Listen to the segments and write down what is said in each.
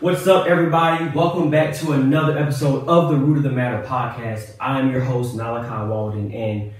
What's up, everybody? Welcome back to another episode of the Root of the Matter podcast. I'm your host, Malachi Walden, and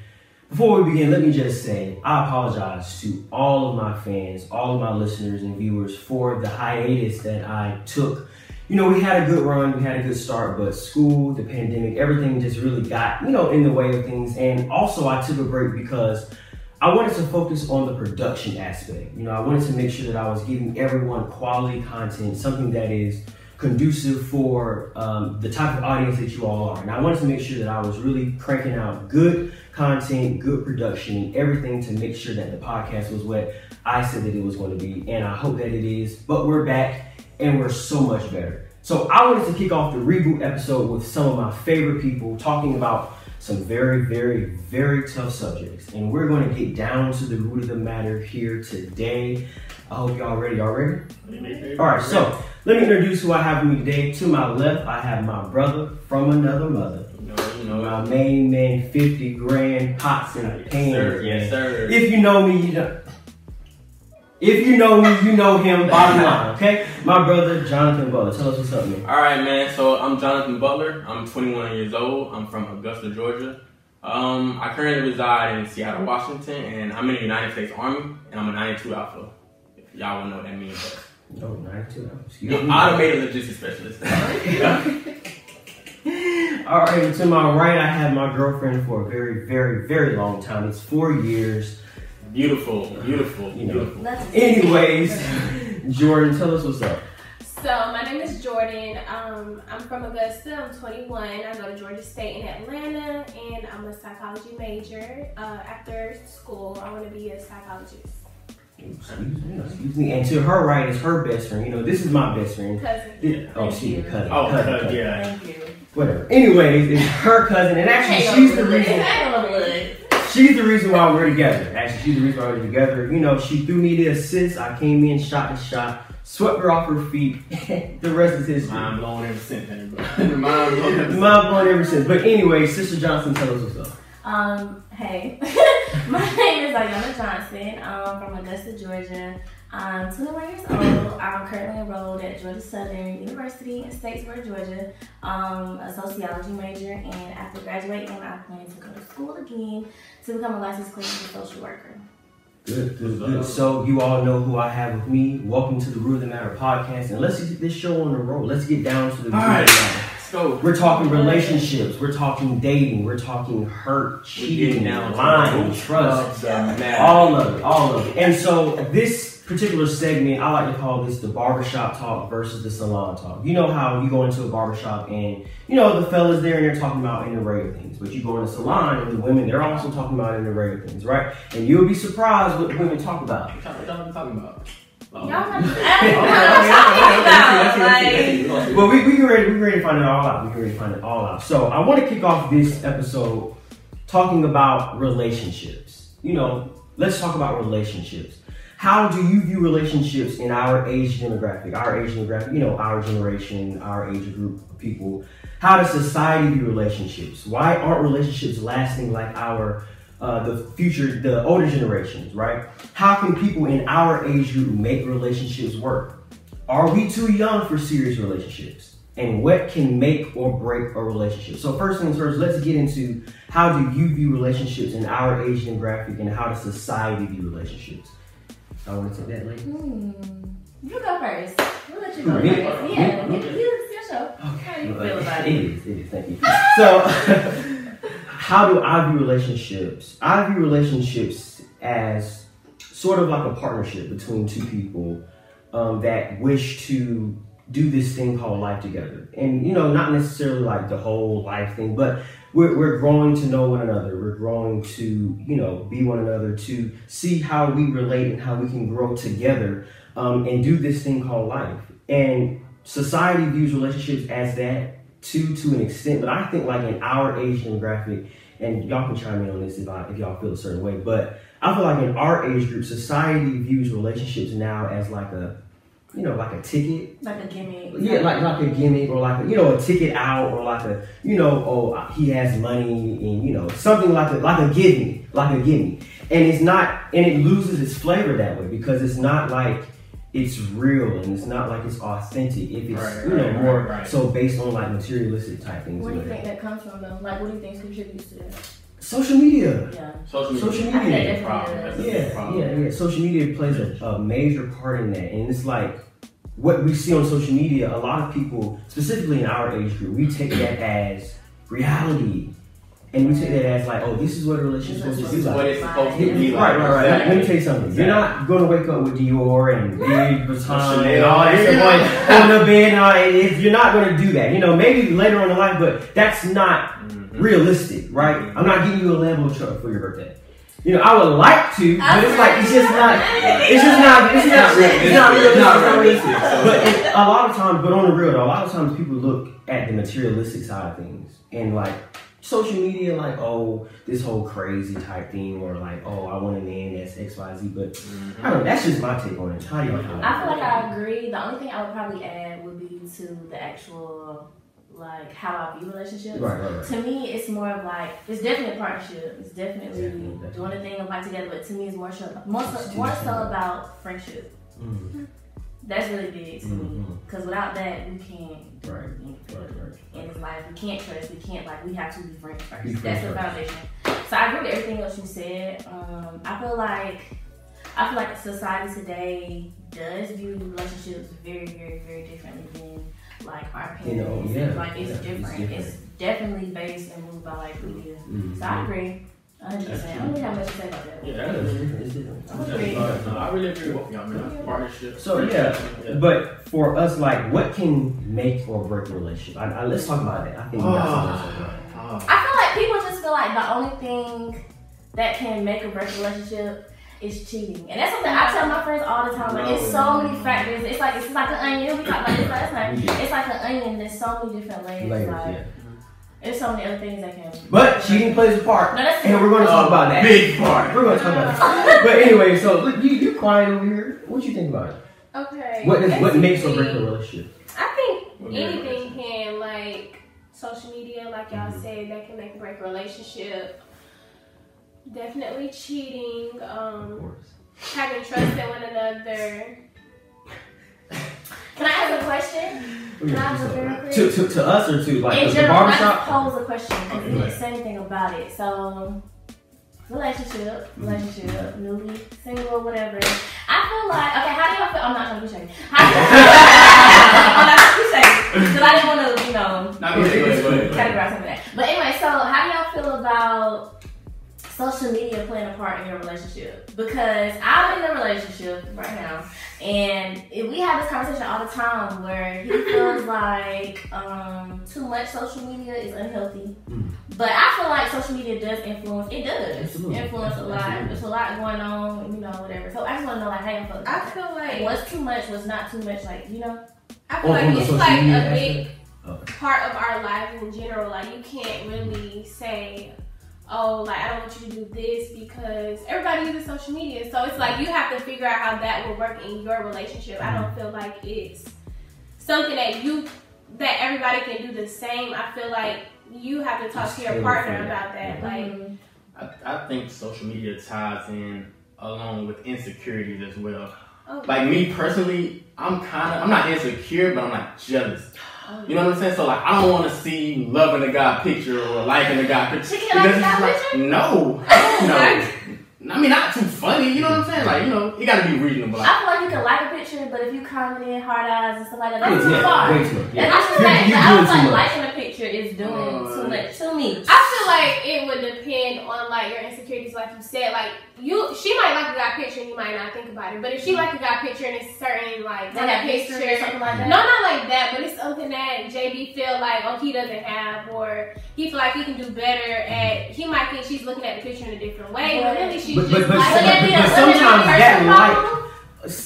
before we begin, let me just say I apologize to all of my fans, all of my listeners and viewers for the hiatus that I took. You know, we had a good run, we had a good start, but school, the pandemic, everything just really got, you know, in the way of things. And also, I took a break because I wanted to focus on the production aspect. You know, I wanted to make sure that I was giving everyone quality content, something that is conducive for um, the type of audience that you all are. And I wanted to make sure that I was really cranking out good content, good production, and everything to make sure that the podcast was what I said that it was going to be. And I hope that it is. But we're back and we're so much better. So I wanted to kick off the reboot episode with some of my favorite people talking about some very, very, very tough subjects. And we're going to get down to the root of the matter here today. I hope y'all ready. Y'all ready? All right, so let me introduce who I have with me today. To my left, I have my brother from another mother. You know, you know, My main man, 50 grand pots and Yes, pans. sir. Yes, sir. If you know me, you know. If you know me, you know him. Bottom line, okay? My brother, Jonathan Butler. Tell us what's up, man. All right, man. So I'm Jonathan Butler. I'm 21 years old. I'm from Augusta, Georgia. Um, I currently reside in Seattle, Washington, and I'm in the United States Army, and I'm a 92 Alpha. If y'all to know what that means. Oh, 92. Excuse But me. automated logistics specialist. All right, to my right, I have my girlfriend for a very, very, very long time. It's four years. Beautiful, beautiful, You know. beautiful. That's Anyways, Jordan, tell us what's up. So my name is Jordan. Um, I'm from Augusta. I'm 21. I go to Georgia State in Atlanta, and I'm a psychology major. Uh, after school, I want to be a psychologist. Excuse me, excuse me. And to her right is her best friend. You know, this is my best friend. Cousin. This- oh, she's a cousin. Oh, cousin, uh, cousin. yeah. Thank you. Whatever. Anyways, it's her cousin, and actually, she's the reason. She's the reason why we're together. Actually, she's the reason why we're together. You know, she threw me the assist. I came in, shot the shot, swept her off her feet. the rest is history. Mind blown ever since, then. Mind blown ever since. Mind blown ever since. But anyway, Sister Johnson, tell us what's up. Um, hey, my name is Ayana Johnson. I'm from Augusta, Georgia. I'm 21 years old. I'm currently enrolled at Georgia Southern University in Statesboro, Georgia. Um, a sociology major, and after graduating, I plan to go to school again to become a licensed clinical social worker. Good, good, good. So you all know who I have with me. Welcome to the Root of the Matter podcast, and let's get this show on the road. Let's get down to the root All of the matter. Let's go. We're talking relationships. We're talking dating. We're talking hurt, cheating, down to lying, trust. root of the matter. All of it, all of it. And so this particular segment, I like to call this the barbershop talk versus the salon talk. You know how you go into a barbershop and you know the fellas there and they're talking about an array of things, but you go in a salon and the women they're also talking about an array of things, right? And you'll be surprised what women talk about. What y'all- talking about? Oh. Y'all have to. Well, we we can ready we ready to find it all out. We can ready to find it all out. So I want to kick off this episode talking about relationships. You know, let's talk about relationships. How do you view relationships in our age demographic? Our age demographic, you know, our generation, our age group of people. How does society view relationships? Why aren't relationships lasting like our uh, the future, the older generations, right? How can people in our age group make relationships work? Are we too young for serious relationships? And what can make or break a relationship? So first things first, let's get into how do you view relationships in our age demographic and how does society view relationships? I want to take that lady. Hmm. You go first. We'll let you go Me? first. Yeah, you, you, it's your show. How do you feel about It it? is, it is, thank you. So how do I view relationships? I view relationships as sort of like a partnership between two people um, that wish to do this thing called life together. And, you know, not necessarily like the whole life thing, but we're, we're growing to know one another. We're growing to, you know, be one another, to see how we relate and how we can grow together um, and do this thing called life. And society views relationships as that to to an extent, but I think like in our age demographic, and y'all can chime in on this if I if y'all feel a certain way, but I feel like in our age group, society views relationships now as like a you know, like a ticket. Like a gimmick. Yeah, like like a gimmick or like a, you know a ticket out or like a you know oh uh, he has money and you know something like a like a give me like a give me and it's not and it loses its flavor that way because it's not like it's real and it's not like it's authentic. If it's Right, you know right, more right, right. so based on like materialistic type things. Where do you think that comes from though? Like, what do you think contributes to that? Social media. Yeah. Social media. Social is media. a problem. That's a Yeah, problem. yeah, yeah. Social media plays a, a major part in that, and it's like what we see on social media. A lot of people, specifically in our age group, we take that as reality, and we take that as like, oh, this is what a relationship's supposed to be like. what it's supposed to be like. right, right, right. Let me tell you something. You're not gonna wake up with Dior and Louis Vuitton Chanel. and all that stuff on, on the bed. And all that. If you're not gonna do that, you know, maybe later on in life, but that's not Mhm. realistic, right? I'm not giving you a Lambo truck for your birthday. You know, I would like to, but it's like it's just not. It's just not. It's not. It's not realistic. It's not It's not realistic. realistic. But it, a lot of times, but on the real though, a lot of times people look at the materialistic side of things and like social media, like oh, this whole crazy type thing, or like oh, I want a man that's X Y Z. But Mhm. I don't. know, That's just my take on it. How do you feel? I feel like I agree. The only thing I would probably add would be to the actual, like, how I view relationships. Right, right, right. To me, it's more of like it's definitely a partnership. It's definitely, Definitely, doing a thing of like together. But to me, it's more so more so, more so about friendship. Mm, That's really big to me. Mhm. Because without that, we can't do Right, anything right, right. in this life. We can't trust. We can't like. We have to be friends first. Be That's the foundation. So I agree with everything else you said. Um, I feel like I feel like society today does view relationships very, very, very differently than like our You know, yeah, like it's, yeah, it's different. different. it's definitely based and moved by like media. Mhm. So I agree. 100. percent I don't really have much to say about that. Yeah, Yeah, that it's is. different. I agree. No, I really agree with y'all, man. Partnership. So, yeah. But for us, like, what can make or break a relationship? I, I, let's talk about that. I think we got something to. Oh. I feel like people just feel like the only thing that can make or break a relationship is cheating. And that's something I tell my friends all the time. Like, it's so many factors. It's like it's like an onion. We talked about this last night. Yeah. It's like an onion. There's so many different layers. Layers, like, yeah. There's so many other things that can. But cheating plays a part, No, that's and we're going to talk about that. Big part. We're going to talk about that. But anyway, so look, you you quiet over here. What do you think about it? Okay. What is, what makes or break a relationship? I think What makes a anything can like social media, like y'all Mhm. said, that can make or break a relationship. Definitely cheating, Of um, course. having trust in one another. Can I ask a question? Can I ask a very quick? To, to, to us or to like In the general, let's barbershop? pose a question because you didn't say anything about it. So, relationship, relationship, newly single, whatever. I feel like okay. How do y'all feel? I'm not trying to be shady. How do I'm not trying to be shady because I didn't want to, you know, Not categorize something. Like that. But anyway, so how do y'all feel about social media playing a part in your relationship? Because I'm in a relationship right now, and if we have this conversation all the time where he feels like um, too much social media is unhealthy. Mm. But I feel like social media does influence. It does Absolutely. influence a lot. Absolutely. There's a lot going on, you know, whatever. So I just want to know, like, how you feel. I feel like Like, what's too much? What's not too much? Like, you know. I feel On- on like it's like a big Okay. part of our lives in general. Like you can't really say, "Oh, like I don't want you to do this," because everybody uses social media. So it's like you have to figure out how that will work in your relationship. I don't feel like it's something that you that everybody can do the same. I feel like you have to talk Just to your partner for about that. Like Mhm. I, I think social media ties in along with insecurities as well. oh, Like me personally, I'm kind of I'm not insecure, but I'm like jealous. You know what I'm saying? So like I don't want to see loving a guy picture or liking a guy picture. She can like Because a guy like, no, no. I mean, not too funny. You know what I'm saying? Like you know, you got to be reasonable. Like, I feel like you can like a picture, but if you comment in hard eyes and stuff like that, that's Yeah, too far. way too much. Yeah. I'm You- saying. you I was like liking picture is doing Uh, too much to me. I feel like it would depend on like your insecurities, like you said. Like you, she might like a guy picture and you might not think about it. But if she like a guy picture and it's certain like They kind got of or something like that. no, not like that. But it's something that JB feel like oh he doesn't have, or he feel like he can do better at. He might think she's looking at the picture in a different way, but really she's But- but- just but- like. Would that be a- but would that be a sometimes that personal like- problem?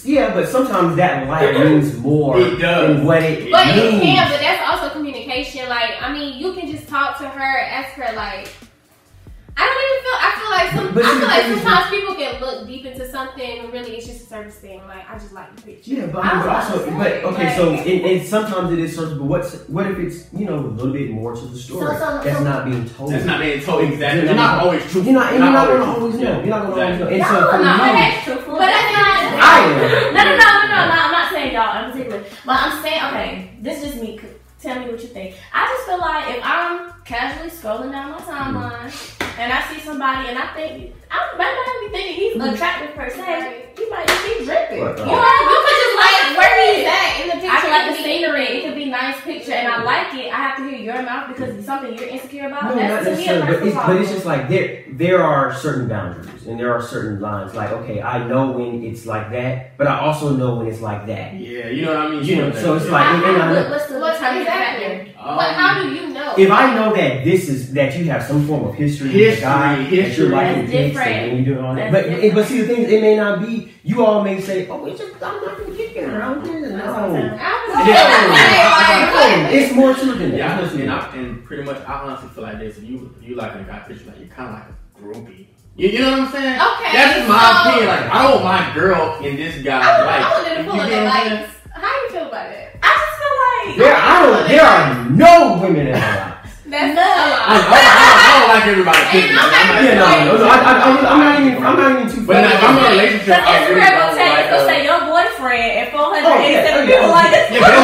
Yeah, but sometimes that like means more It does. than what it But it can, but that's also communication. Like, I mean, you can just talk to her, ask her, like, I don't even feel. I feel like some. But I feel like sometimes people get looked deep into something and really it's just a surface thing. Like I just like the picture. Yeah, but I mean, also, but okay, like, so and it, sometimes it is surface. But what's what if it's you know a little bit more to the story so, so, that's so, not being told. That's not being told exactly. You're not always true. You're not. You're not, gonna always know. You're not gonna always know. And so for me, but. I am. No, no, no, no, no. I'm not saying y'all in particular, but I'm saying okay. This is me. Tell me what you think. I just feel like if I'm casually scrolling down my timeline and I see somebody and I think I might not be thinking he's mm-hmm. attractive per se. Right. He might just be dripping. Right, right. You know, you could just like where he's at in the picture. I can like the scenery. It could be nice picture, and I mm-hmm. like it. I have to hear your mouth because it's something you're insecure about. No, not That's to me a necessarily, but it's, but it's just like there there are certain boundaries and there are certain lines. Like, okay, I know when it's like that, but I also know when it's like that. Yeah, you know what I mean. You know, so it's like- How- and- and I how- know- what- what's the What's determining exactly? Um, factor? But how do you know? If I know that this is that you have some form of history, with the History, guy, that history, you're liking that's pics different. and you doing all that, but different. but see the thing, is, it may not be. You all may say, oh, it's just I'm not gonna kick it around. That's what I'm No, saying. I was Yeah. like, No, it's more true than that. Yeah, It's more and. I, and pretty much, I honestly feel like this. If you if you like a guy picture, like you're kind of like a groupie. You, you know what I'm saying? Okay, That's just my so- opinion. Like I don't want my girl in this guy. I, like, I wanted to you pull get the what I'm saying? How you feel about it? I just feel like There, I don't. There are no women in my life. That's No. a I, lot. I, I, I don't like everybody And. I'm not I'm Yeah, no, no, no. I, I, I'm, I'm not even. I'm not even too. But if I'm in a relationship, Because I really Instagram don't will tell you, like. it'll say your boyfriend oh, and 487 Oh, people yeah, like yeah, this. but-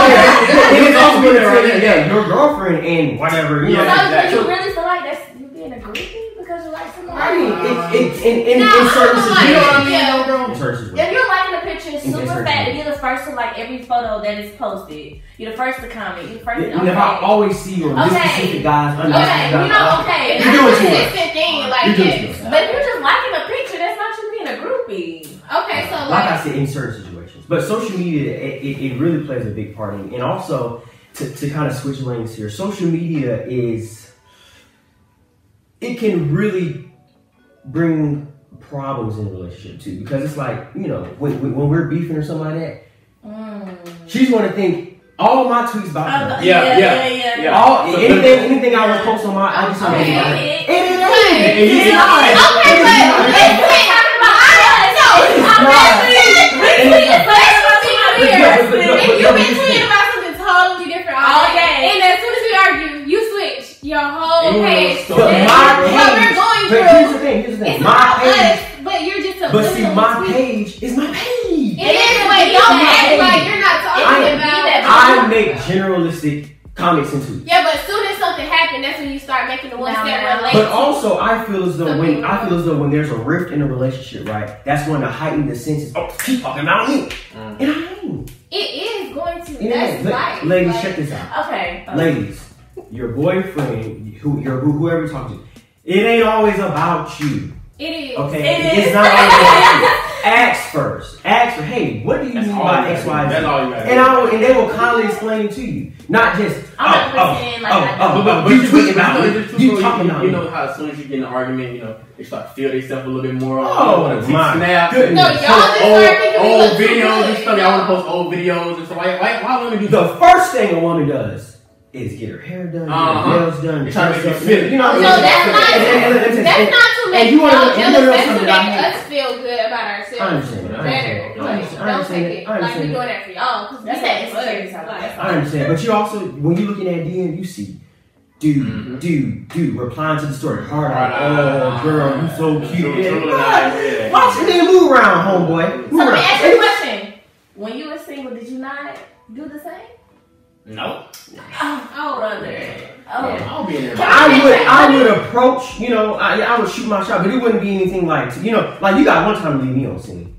it's also Yeah, going to right, say, yeah. yeah, your girlfriend and whatever. You Yeah, know, So, exactly. you really feel like that's you being a groupie because you like somebody? I mean, it, it, in, in, Nah, in certain I'm like- You know what I situations. mean, Yeah. though, bro? In certain If you're liking a picture In super certain fat, and you're the first to like every photo that is posted, you're the first to comment, you're the first to And if I always see you on this Okay. specific guys, under this Okay, specific you guys, know, okay. You're doing that's too much. thing, like You're doing yes. too much. But if you're just liking a picture, that's not you being a groupie. Okay, so like I like, said, in certain situations. But social media, it, it, it really plays a big part in, and also to, to kind of switch lanes here, social media is it can really bring problems in a relationship too, because it's like you know when, when, when we're beefing or something like that, Mm. she's going to think all my tweets about her. Yeah, yeah, yeah, yeah. yeah. All So- anything, anything I would post on my, I just Okay. about her. It- And it you- It's not. okay, It's but not. let's say talking about us. No, It's I'm not. definitely- And- Let's be But- clear. but- but- but- If but- you've been tweeting about something totally different all All day, day. and as soon as we argue, you switch your whole And you page. But my page, we're but here's the thing, here's the thing. it's My about page, us, but you're just a but see, my tweet. page is my page. It is, but don't act like you're not I- talking about. I make generalistic comics and tweets. Yeah, but as soon as something happens, that's when you start making the ones Now, that relate. But also, I feel as though Some when I feel as though when there's a rift in a relationship, right, that's when to heighten the senses. Oh, keep talking about me, Mm. and I ain't. it is going to. Yeah, That's la- life. ladies, like- check this out. Okay. okay. Ladies, your boyfriend, who, your who, whoever you're talking to, it ain't always about you. It is. Okay, It it's not always about you. Ask first. Ask for, hey, what do you That's mean by you X, gotta Y, do. Z? That's all you gotta And do. I will, and they will kindly explain it to you, not just I'm oh, listening oh, like oh, I oh, oh, But, but you you, tweet about but, me, you you, talking about you know how as soon as you get in an argument, you know, they start to feel themselves a little bit more. Oh, you know, my snaps, goodness. No, y'all just old, start thinking we old videos and good, stuff. you Y'all want to post old videos and stuff. Why, why, why women do The first thing a woman does is get her hair done, Uh-huh. her nails done, They try to dress make up, you feel you know. No, and- that's and- not- and- and- and- and- That's not to and make you you wanna- all and you know That's something that I us feel good about ourselves. I understand that. I understand that. I Like, understand- don't understand take it I like we understand doing that for y'all. Cause That's we that love insecurity us. type of Like, stuff. I understand, but you also, when you looking at DM, you see, dude, Mhm. dude, dude, replying to the story, hard Hard out, eye. oh girl, you so cute, True, yeah, true, yeah. Watch me move around, homeboy, So move let me ask you a question. When you were single, did you not do the same? No. Oh, oh, brother. Oh. Yeah, I'll be in there. I would, I would approach, you know, I, I would shoot my shot, but it wouldn't be anything like, you know, like you got one time to leave me on seen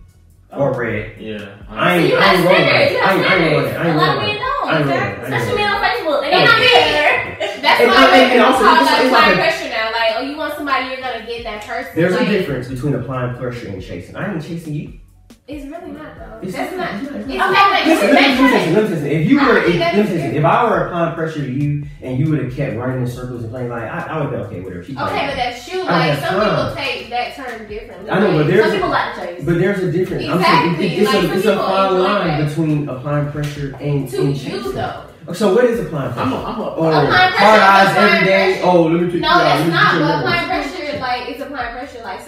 oh, or read. Yeah. I So ain't, you I got ain't rolling. standards. You I got ain't, I ain't rolling. standards. I A ain't lot of rolling. men don't. I ain't rolling. Exactly. I ain't Especially men rolling. on Facebook. They And don't I be mean- there. That's And- why and- when and people also call it's- that it's like applying a- pressure now. Like, oh, you want somebody, you're gonna get that person. There's a like, difference between applying pressure and chasing. I ain't chasing you. It's really not though. It's That's not- not. it's not- It's it's not. not. like- Listen, That's listen, listen, listen, listen. If you I were, if, listen, fair. if I were applying pressure to you and you would have kept running in circles and playing like, I, I would be okay with her. She Okay, playing. but that's you. Like some time. people take that term differently. I know, but there's Some a- people like to chase. But there's a difference. I'm Exactly. saying it- it's Like, a it's a fine line that. between applying pressure and, to and you though. So what is applying I'm pressure? a, I'm a, Oh, Applying pressure hard eyes every day. pressure. Oh, let me take No, you out. that's not. But applying pressure, like it's applying pressure. Like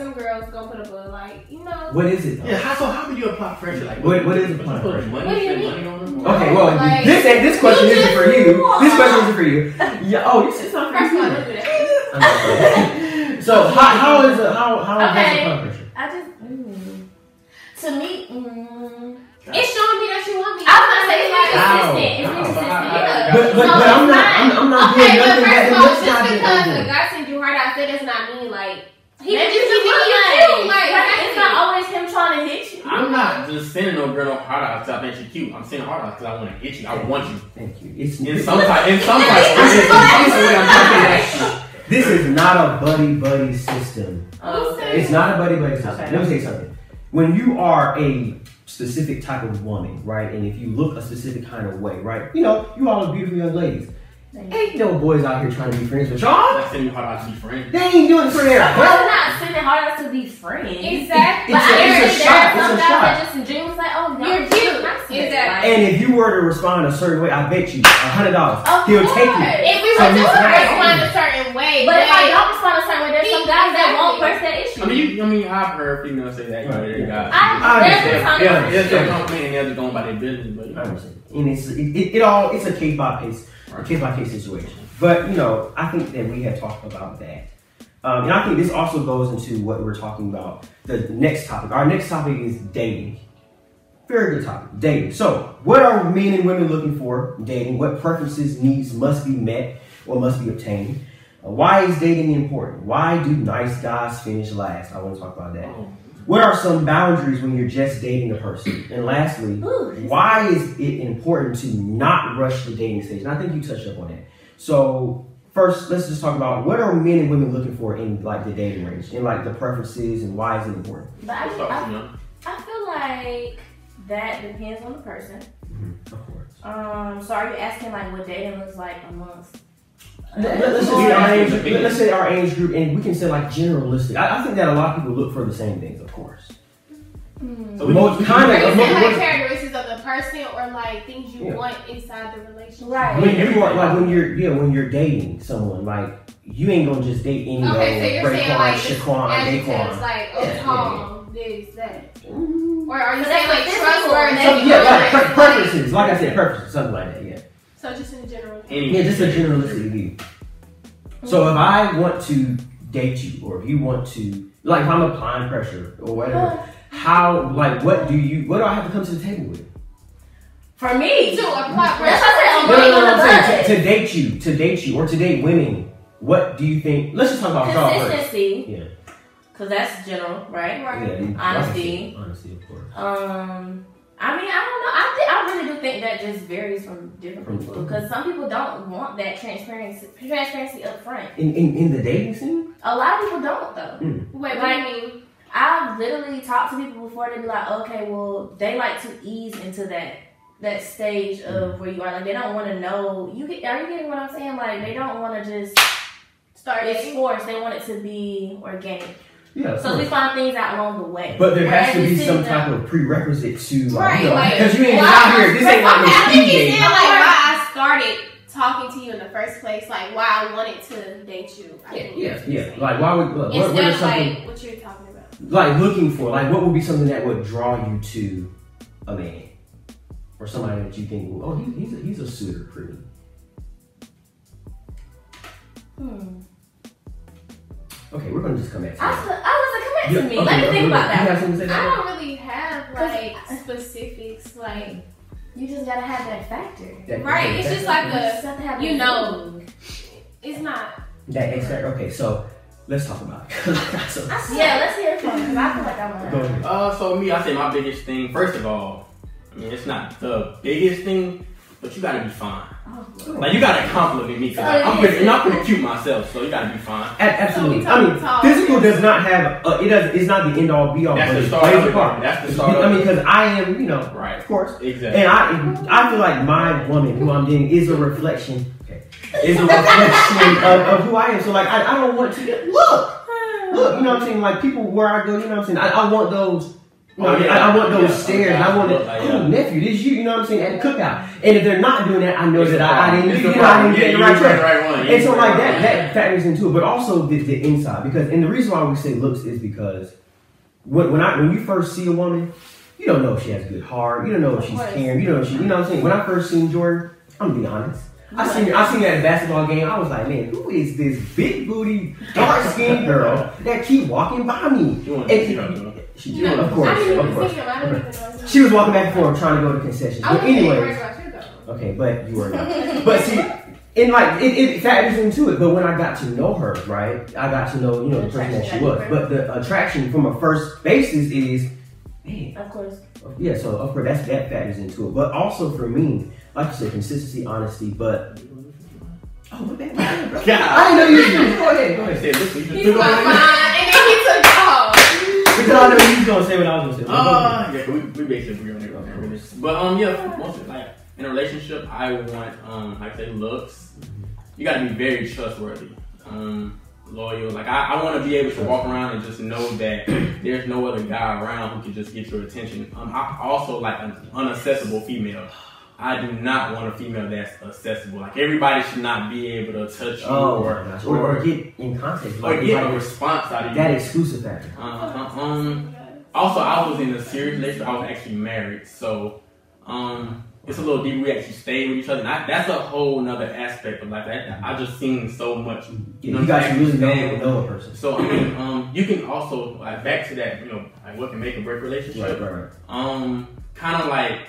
What is it? Though? Yeah, how, so how do you apply pressure? Like, What- what is applying pressure? Money, What do you mean? money on them? Okay, well, Like, this this question isn't for you. This question isn't for you. Yeah. Oh, it's, it's not for First of all, you. don't do that. I'm just kidding. so how how is it how how is Okay. applying pressure? I just, mm, to me, mm, It's showing me that you want me. I was gonna say it's like, being How? consistent. It's being How? consistent. How? Yeah. But but, No, but I'm not not. I'm, I'm not Okay, doing but nothing first of all, just not do because anything. a guy sent you hard I that does not mean like he He Maybe just he look think you like, cute, like, right, it's not always him trying to hit you. I'm not just sending no girl no hard out because I think she's cute. I'm sending hard out because I want to hit you. I want you. Thank you. It's In some type, in some type. This is- this is what I'm talking about. This is not a buddy buddy system. Oh, okay. It's not a buddy buddy system. Okay. Let me tell you something. When you are a specific type of woman, right, and if you look a specific kind of way, right, you know, you all are beautiful young ladies. Ain't no boys out here trying to be friends with y'all. not sending you hard out to be friends. They ain't doing it for their We're health. not sending hard out to be friends. Exactly. But It's a- I it's a shot. there are some It's a shot. that just in dreams like, oh, no, You're cute. nice today. Exactly. And if you were to respond a certain way, I bet you a hundred dollars he'll take you. If we So were to respond a certain way, But if I then- don't respond a certain way, there's some guys that won't press that issue. I mean, you, I mean, I've heard females say that. You know, they got. I, I there's understand. a ton Yeah, of they're still complaining and they're just going by their business, but you I know. understand. And it's it, it, it all it's a case by case, case by case situation. But you know, I think that we have talked about that. Um, and I think this also goes into what we're talking about. The next topic. Our next topic is dating. Very good topic. Dating. So, what are men and women looking for dating? What preferences, needs must be met or must be obtained? Uh, why is dating important? Why do nice guys finish last? I want to talk about that. What are some boundaries when you're just dating a person? And lastly, Ooh, why is it important to not rush the dating stage? And I think you touched up on that. So first, let's just talk about what are men and women looking for in like the dating range, and like the preferences, and why is it important? But I, Let's I. I feel like that depends on the person. Of course. Um, so are you asking like what dating looks like amongst? Let, us just say our age, let- let's say our age group, and we can say like generalistic. I, I think that a lot of people look for the same things, of course. Hmm. So we- Most we- kind Are of- you of saying what- like characteristics of the person or like things you Yeah. want inside the relationship? Right. When you are like when you're yeah when you're dating someone like you ain't gonna just date any Okay, so you're old saying Raekwon, like just Shaquan, adjectives Daquan. like oh Yeah, tall, this, that. Mm. Or are you So saying like the physical, trustworthy? and So, then yeah, you like like- pre- preferences. Like I said, preferences, something like that. Yeah. So just in general. Any- Yeah, just a generalistic view. So if I want to date you, or if you want to, like, if I'm applying pressure or whatever, how, like, what do you, what do I have to come to the table with? For me, To apply That's what I No, said. no, I'm no, no, I'm saying to, to date you, to date you, or to date women. What do you think? Let's just talk about Shaw. Consistency. Yeah. Cause that's general, right? Right. Yeah, you- Honesty. Honesty, of course. Um, I mean, I don't know. I think I really do think that just varies from different From- people because some people don't want that transparency, transparency up front. In, in in the dating scene, A lot of people don't though. Hmm. Wait, what do Like- you mean? I've literally talked to people before. They be like, okay, well, they like to ease into that that stage of hmm. where you are. Like, they don't want to know. You get, are you getting what I'm saying? Like, they don't want to just Start it's forced. They want it to be organic. Yeah. of So we find things out along the way. But there has to be some type of prerequisite to, like, Right, you know, like- because you ain't well, out here. This ain't like no Okay, I think he's dating. like why I started talking to you in the first place, like why I wanted to date you. I Yeah, think yeah, yeah. saying. Like, why would what, what Instead is of something like what you're talking about. like looking for? Like, what would be something that would draw you to a man or somebody that you think, oh, he, he's a, he's a suitor, pretty. Hmm. Okay, we're gonna just come back to I, that. was- I wasn't Yeah, coming to me. okay, Let me okay, think about You have that. something to say? I don't really have like specifics, like You just gotta have that factor. that? right. okay, It's that- just like You a just have you know. it's not. that X factor. Okay, so let's talk about it. 'Cause I got some- I- Yeah, let's hear it from because I feel like I want Go to. ahead. Uh, so me, I say my biggest thing. First of all, I mean it's not the biggest thing, but you gotta be fine. Like you gotta compliment me because I'm yeah. pretty, not pretty cute myself, so you gotta be fine. A- absolutely. So we I mean, physical does not have. Uh, it does. It's not the end all be all. That's but the it start plays a part. That's the start I mean, because I am, you know, Right. of course. Exactly. And I, I feel like my woman, who I'm dating, is a reflection. Okay, is a reflection of, of who I am. So like, I, I don't want to look, look. You know what I'm saying? Like people where I go, you know what I'm saying? I, I want those. You Oh, yeah. I, I want those Yeah. stares. and I want it. Like, yeah. nephew, this you. You know what I'm saying? At the cookout. And if they're not doing that, I know It's that I, I didn't, It's you the know, I didn't get Yeah, the you right was track. right one. And so like that that factors into it, but also the, the inside because and the reason why we say looks is because when when I when you first see a woman, you don't know if she has a good heart, you don't know if she's course. caring, you don't know if she you know what I'm saying. When I first seen Jordan, I'm gonna be honest. I seen her, I seen her at a basketball game. I was like, man, who is this big booty, dark skinned girl that keep walking by me? You want And see her, though. She, You know, of course, I didn't of course. him. I didn't even know. She was walking back and forth trying to go to concessions. I But was thinking anyways, right about you though. Okay, but you were not. but see, and like it, it factors into it. But when I got to know her, right, I got to know you know the person that she was. got But the attraction from a first basis is, man, Of course. yeah. So of course that's that factors into it. But also for me, like you said, consistency, honesty. But oh, my bad, my bad, I didn't know you. was- Go ahead, go ahead. listen, He's took my mind, and then he took off. You gonna say what I was gonna say. Uh, yeah, we, we basically agree on everything. But um, yeah, like in a relationship, I want um, like say, looks. You got to be very trustworthy, um, loyal. Like I, I want to be able to walk around and just know that there's no other guy around who can just get your attention. Um, I also like an unaccessible female. I do not want a female that's accessible. Like everybody should not be able to touch you Oh, or, or, or get in contact, or like, get a like response out of you. that exclusive factor. Uh, um, also, I was in a serious relationship. I was actually married, so um, it's a little deeper. We actually stayed with each other. I, that's a whole nother aspect of like that. I just seen so much. You, know you what got to I'm really know, a person. So I mean, um, you can also like back to that. You know, like what can make or break relationship. Right, right, right. Um, kind of like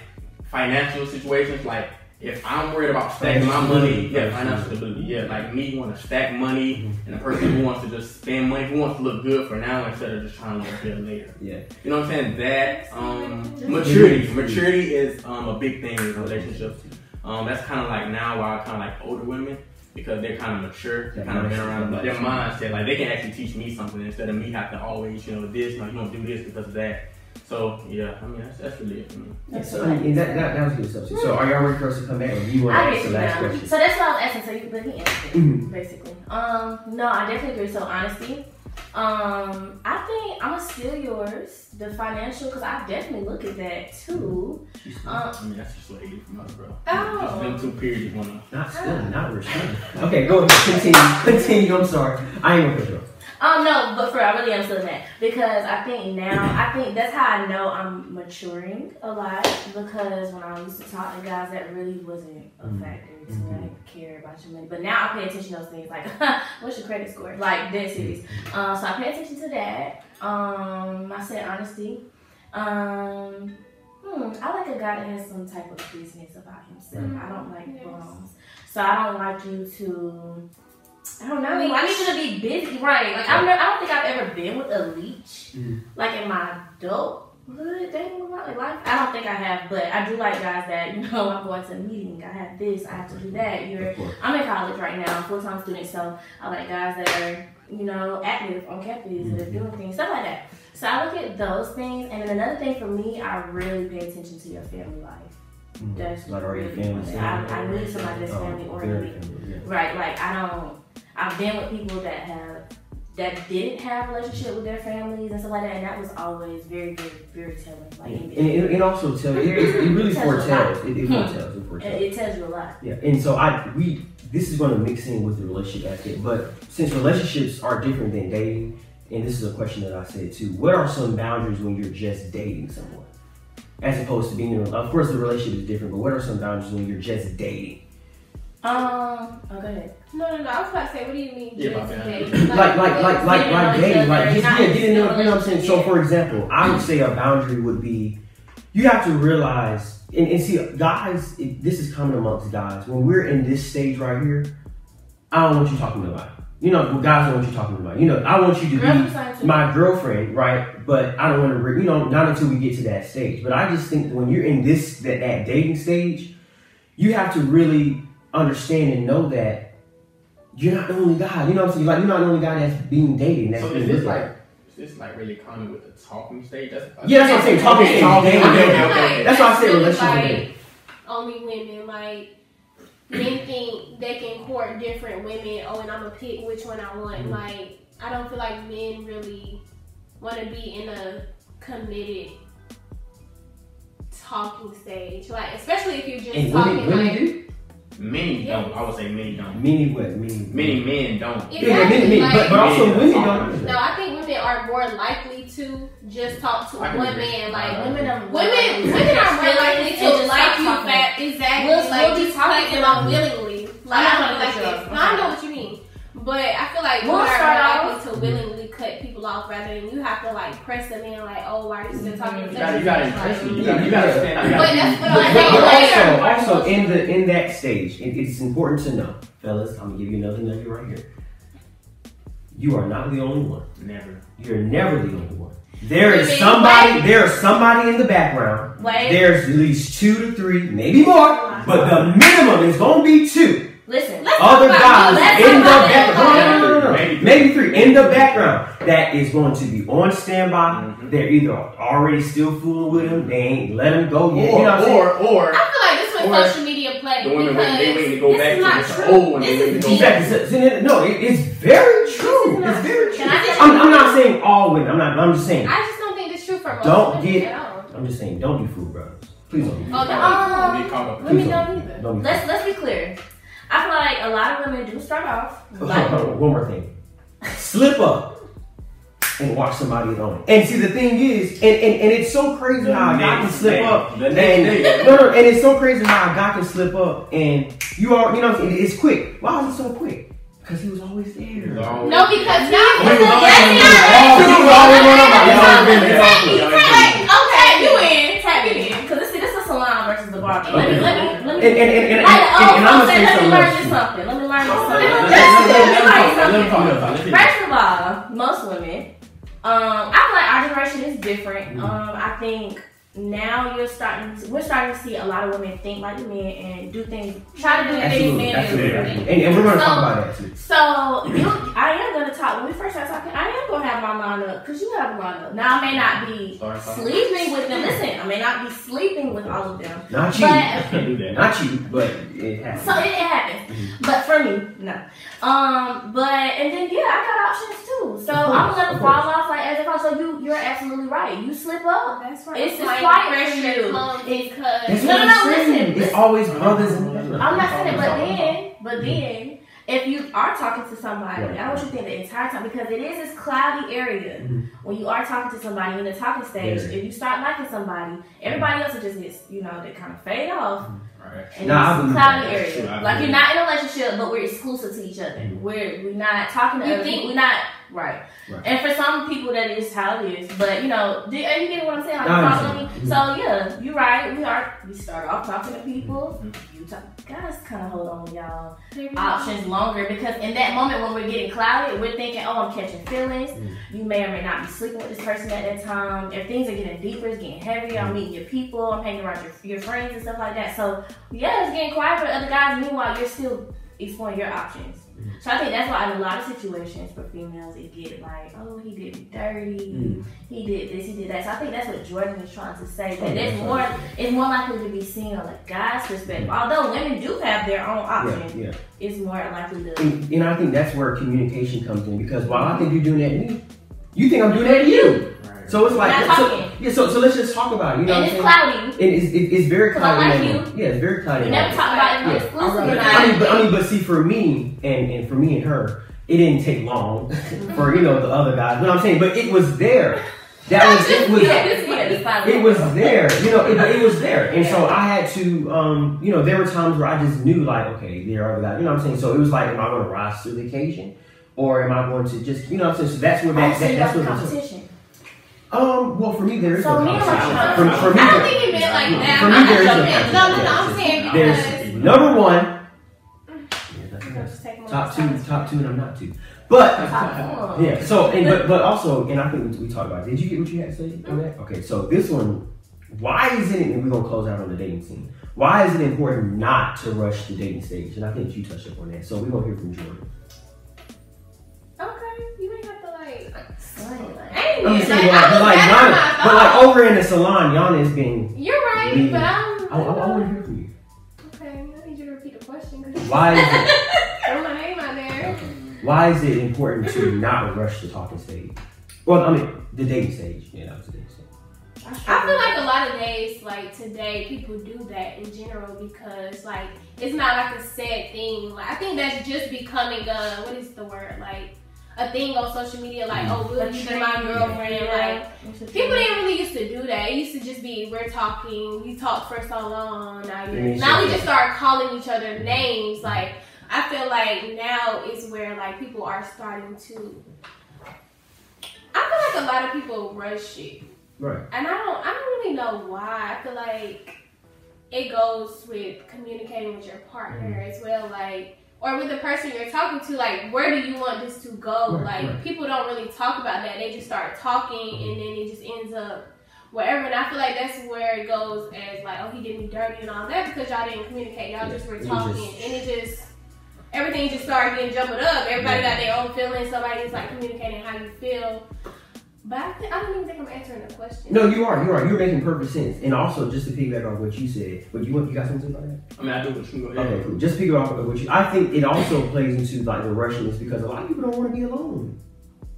financial situations. Like if I'm worried about stacking my money, yeah, financial stability. Yeah, like me want to stack money, and a person who wants to just spend money, who wants to look good for now instead of just trying to look good later. Yeah. You know what I'm saying? That um, maturity, maturity is um, a big thing in relationships. Um, that's kind of like now why I kind of like older women because they're kind of mature, That kind of been around that their mindset. mindset. Like they can actually teach me something instead of me having to always, you know, this, no, you don't do this because of that. So yeah, I mean that's, that's really it for me. Yeah, so I mean, that, that, that was good stuff. So are y'all ready for us to come back, or do you want to ask the last now. question? So that's what I was asking. So you let me answer it, Mhm. basically. Um, no, I definitely agree. So honesty. Um, I think I'm gonna steal yours, the financial, because I definitely look at that too. She's Um, I mean that's just what they do from us, bro. Oh. Just them two periods wanna. Not still, not restraining. Okay, go ahead. Continue. Continue. I'm sorry. I ain't gonna cut you off. Um, no, but for I really am still that because I think now I think that's how I know I'm maturing a lot because when I used to talk to guys, that really wasn't a Mhm. factor to Mhm. like care about your money. But now I pay attention to those things like what's your credit score, like dead serious. Um, so I pay attention to that. Um, I said honesty. Um, hmm, I like a guy that has some type of business about himself. Mhm. I don't like Yes. bums, so I don't like you to. I don't know. I, Leech. need you to be busy, right? Like I'm, I don't think I've ever been with a leech, Mhm. like in my adulthood dating life. I don't think I have, but I do like guys that you know. I'm going to a meeting. I have this. I have to do that. You're I'm in college right now, full time student, so I like guys that are, you know, active on campus, that are doing things, stuff like that. So I look at those things, and then another thing for me, I really pay attention to your family life. Mhm. That's Like, are your really family important. I, I need somebody that's Oh, family oriented, yeah. right? Like I don't. I've been with people that have that didn't have relationship with their families and stuff like that, and that was always very, very, very telling. Like And it, it also tells it, it, it really Tells a lot. foretells. It, it foretells. Hmm. It foretells. it, it tells you a lot. Yeah, and so I we this is going to mix in with the relationship aspect, but since relationships are different than dating, and this is a question that I said too, what are some boundaries when you're just dating someone, as opposed to being in? a- Of course, the relationship is different, but what are some boundaries when you're just dating? Um. Oh, go ahead. No, no, no. I was about to say, what do you mean? Yeah, just my bad. dating? Like, like, like, like, like to know each dating, like just not yeah, getting to know. You know what I'm saying? So, for example, I would say a boundary would be you have to realize and, and see, guys, it, this is common amongst guys. When we're in this stage right here, I don't want you talking about. it. You know, guys don't want you talking about. it. You know, I want you to be you signed too. my girlfriend, right? But I don't want to, re- you know, not until we get to that stage. But I just think when you're in this that, that dating stage, you have to really understand and know that you're not the only guy. You know what I'm saying? Like you're not the only guy that's being dated. That's So being is this looked at. like is this like really common with the talking stage? That's, Yeah, that's what I'm saying. Talking Okay, stage, okay, dating, okay, dating. okay, okay, okay. That's why I said really relationship like dating. only women. Like men think they can court different women. Oh, and I'm gonna pick which one I want. Mhm. Like I don't feel like men really want to be in a committed talking stage. Like especially if you're just And talking women, women like. do. Many don't. I would say many don't. Many what? Many. Many men don't. Yeah, yeah, many, many, but, but also Many women don't. don't. No, I think women are more likely to just talk to I one agree. man. Like I Women are Women, women are just more likely to and just like you talking. fat. Exactly. We'll- like we'll be just talking talking to about them. willingly. Like I'm I not like gonna this. No, I know what you mean. But I feel like We'll women are start more off- likely to willingly cut people off rather than you have to like press them in like, oh, why are you still talking to You gotta, you gotta impress me. You gotta, you gotta stand out. You But gotta that's what I'm saying. but also, also in the in that stage, it, it's important to know, fellas. I'm gonna give you another nugget right here. You are not the only one. Never. You're never the only one. There is somebody. wait. There is somebody in the background. Wait, There's at least two to three, maybe more, but the minimum is gonna be two listen. Let's talk other about guys. Let's in the talk about background. No, no, no, no, no. Maybe. Maybe three in the background that is going to be on standby. Mhm. They're either already still fooling with him, they ain't let him go yet. Or, you know I'm or, or, I feel like this Or was social media play the women because wait, they wait to go this back is to not what's true. old and This they is to go deep. back. Exactly. So- so- No, it- it's very true. not It's very true. true. I just- I'm, I'm not saying all women. I'm not. I'm just saying. I just don't think it's true for most Don't women get- at. I'm just saying. Don't be fooled, brothers. Please don't be Oh, fooled. don't Um, Don't get caught up. women Please don't either. Let's let's be clear. I feel like a lot of women do start off like. One more thing. Slip up and watch somebody on it. And see, the thing is, and, and, and it's so crazy how a guy can slip day. up. The And, next no, no, and it's so crazy how a guy can slip up and you are, you know, what I'm saying? it's quick. Why is it so quick? Because he was always there. No, because now He was always Let's in be the honest. wall. He was always on my- Y'all y'all been been there. there. Y'all been Like, there. okay, you in. tap it in because this this is a salon versus the barber. Let me Okay. let me let me. And, and, and, and, and, Like, oh, and I'm I'm gonna say saying, let me learn else. this too. something. Let me learn this Let something. Let me talk, something. it. First of all, most women, um, I feel like our generation is different. Mhm. Um, I think now you're starting, to, we're starting to see a lot of women think like men and do things, try to do things Absolutely, men absolutely. And, and we're gonna So- talk about that too. So you, I am gonna talk. When we first start talking, I am gonna have my line up because you have a line up. Now I may not be Sorry, sorry. sleeping with them. Listen, I may not be sleeping with all of them. Not you. But Can't do that. Not you, but it happens. So it, it happens, Mhm. but for me, no. Um, but and then yeah, I got options too. So course, I'm gonna of fall off like as if I. So you, you're absolutely right. You slip up. That's right. It's just like quiet for pressure you. comes It's- because No, what no, I'm no, saying. listen, It's listen. always brothers and I'm not saying it, but then, but then, if you are talking to somebody, Right. I want you to think the entire time because it is this cloudy area. Mhm. When you are talking to somebody in the talking stage, Very. if you start liking somebody, everybody else will just get, you know, they kind of fade off. Right. And Nah, I it's believe cloudy area. True, like believe you're not in a relationship, but we're exclusive to each other. Mhm. We're we're not talking to You other think- people. We're not right. Right. And for some people, that is how it is. But you know, do, are you getting what I'm saying? Like, I you follow me? understand. So yeah, you're right. We are. We start off talking to people. Mhm. You talk, guys, kind of hold on, to y'all Maybe options longer because in that moment when we're getting clouded, we're thinking, oh, I'm catching feelings. Mm. You may or may not be sleeping with this person at that time. If things are getting deeper, it's getting heavier. I'm meeting your people. I'm hanging around your, your friends and stuff like that. So yeah, it's getting quiet for the other guys. Meanwhile, you're still exploring your options. Mm. So I think that's why in a lot of situations for females, it get like, oh, he did me dirty. Mm. He did this. He did that. So I think that's what Jordan is trying to say. Oh, That there's more. It's more likely to be seen on a guy's perspective. Although women do have their own options Yeah, yeah. is more likely to. And, and I think that's where communication comes in because while I think you're doing that to me, you think I'm doing that to you. So it's like, so, yeah. So, so let's just talk about it. You know and what it's cloudy. It is, it, it's very I cloudy. like you. Yeah, it's very cloudy. We never talk about it Yeah. I mean, but I mean, but see, for me and, and for me and her, it didn't take long for you know the other guys. You know what I'm saying? But it was there. That was it was yeah, it's, yeah, it's cloudy. it was there. You know, it, it was there, and so I had to. Um, you know, there were times where I just knew like, okay, there are other guys. You know what I'm saying? So it was like, am I going to rise to the occasion, or am I going to just, you know, what I'm saying? So that's where Oh, that, so that that's what. competition. Um, well, for me there is So no me and competition. For, for me, I don't think it meant like that. For me, I'm there is no joking. No, no, no. I'm saying There's because. number one. Yeah, nothing else. Just take more Top two, top two, and I'm not two. But Top yeah, so and but but also, and I think we, we talked about. It. Did you get what you had to say on that? Okay, so this one, why is it? And we're gonna close out on the dating scene. Why is it important not to rush the dating stage? And I think you touched up on that. So we're gonna hear from Jordan. Okay, you ain't have to like. Slang, like- I ain't I'm saying, like, was like, Yana, but like over in the salon, Yana is being. You're right, Leave. but I'm. I, I, I want to hear from you. Okay, I need you to repeat the question Why is it? throw my name out there. Why is it important to not rush the talking stage? Well, I mean, the dating stage. Yeah, that was the dating stage. I feel like a lot of days, like today, people do that in general because, like, it's not like a sad thing. Like, I think that's just becoming a what is the word? Like, a thing on social media. Like, oh, will you be my girlfriend? Like, people didn't really used to do that. It used to just be we're talking, we talked for so long. Now, now we just start calling each other names. Like, I feel like now is where like people are starting to I feel like a lot of people rush shit. Right. And I don't I don't really know why. I feel like it goes with communicating with your partner Mm-hmm. as well, like or with the person you're talking to, like where do you want this to go? Right, like right. people don't really talk about that. They just start talking and then it just ends up wherever. And I feel like that's where it goes as like, oh he did me dirty and all that because y'all didn't communicate. Y'all Yeah, just were talking just- and it just everything just started getting jumbled up. Everybody got their own feelings. Somebody's like communicating how you feel. But I, think, I don't even think I'm answering the question. No, you are. You are. You're making perfect sense. And also, just to piggyback on what you said, but you you got something about that? I mean, I do, but you can go ahead. Okay, cool. Just to piggyback on what you. I think it also plays into like the rushiness because a lot of people don't want to be alone.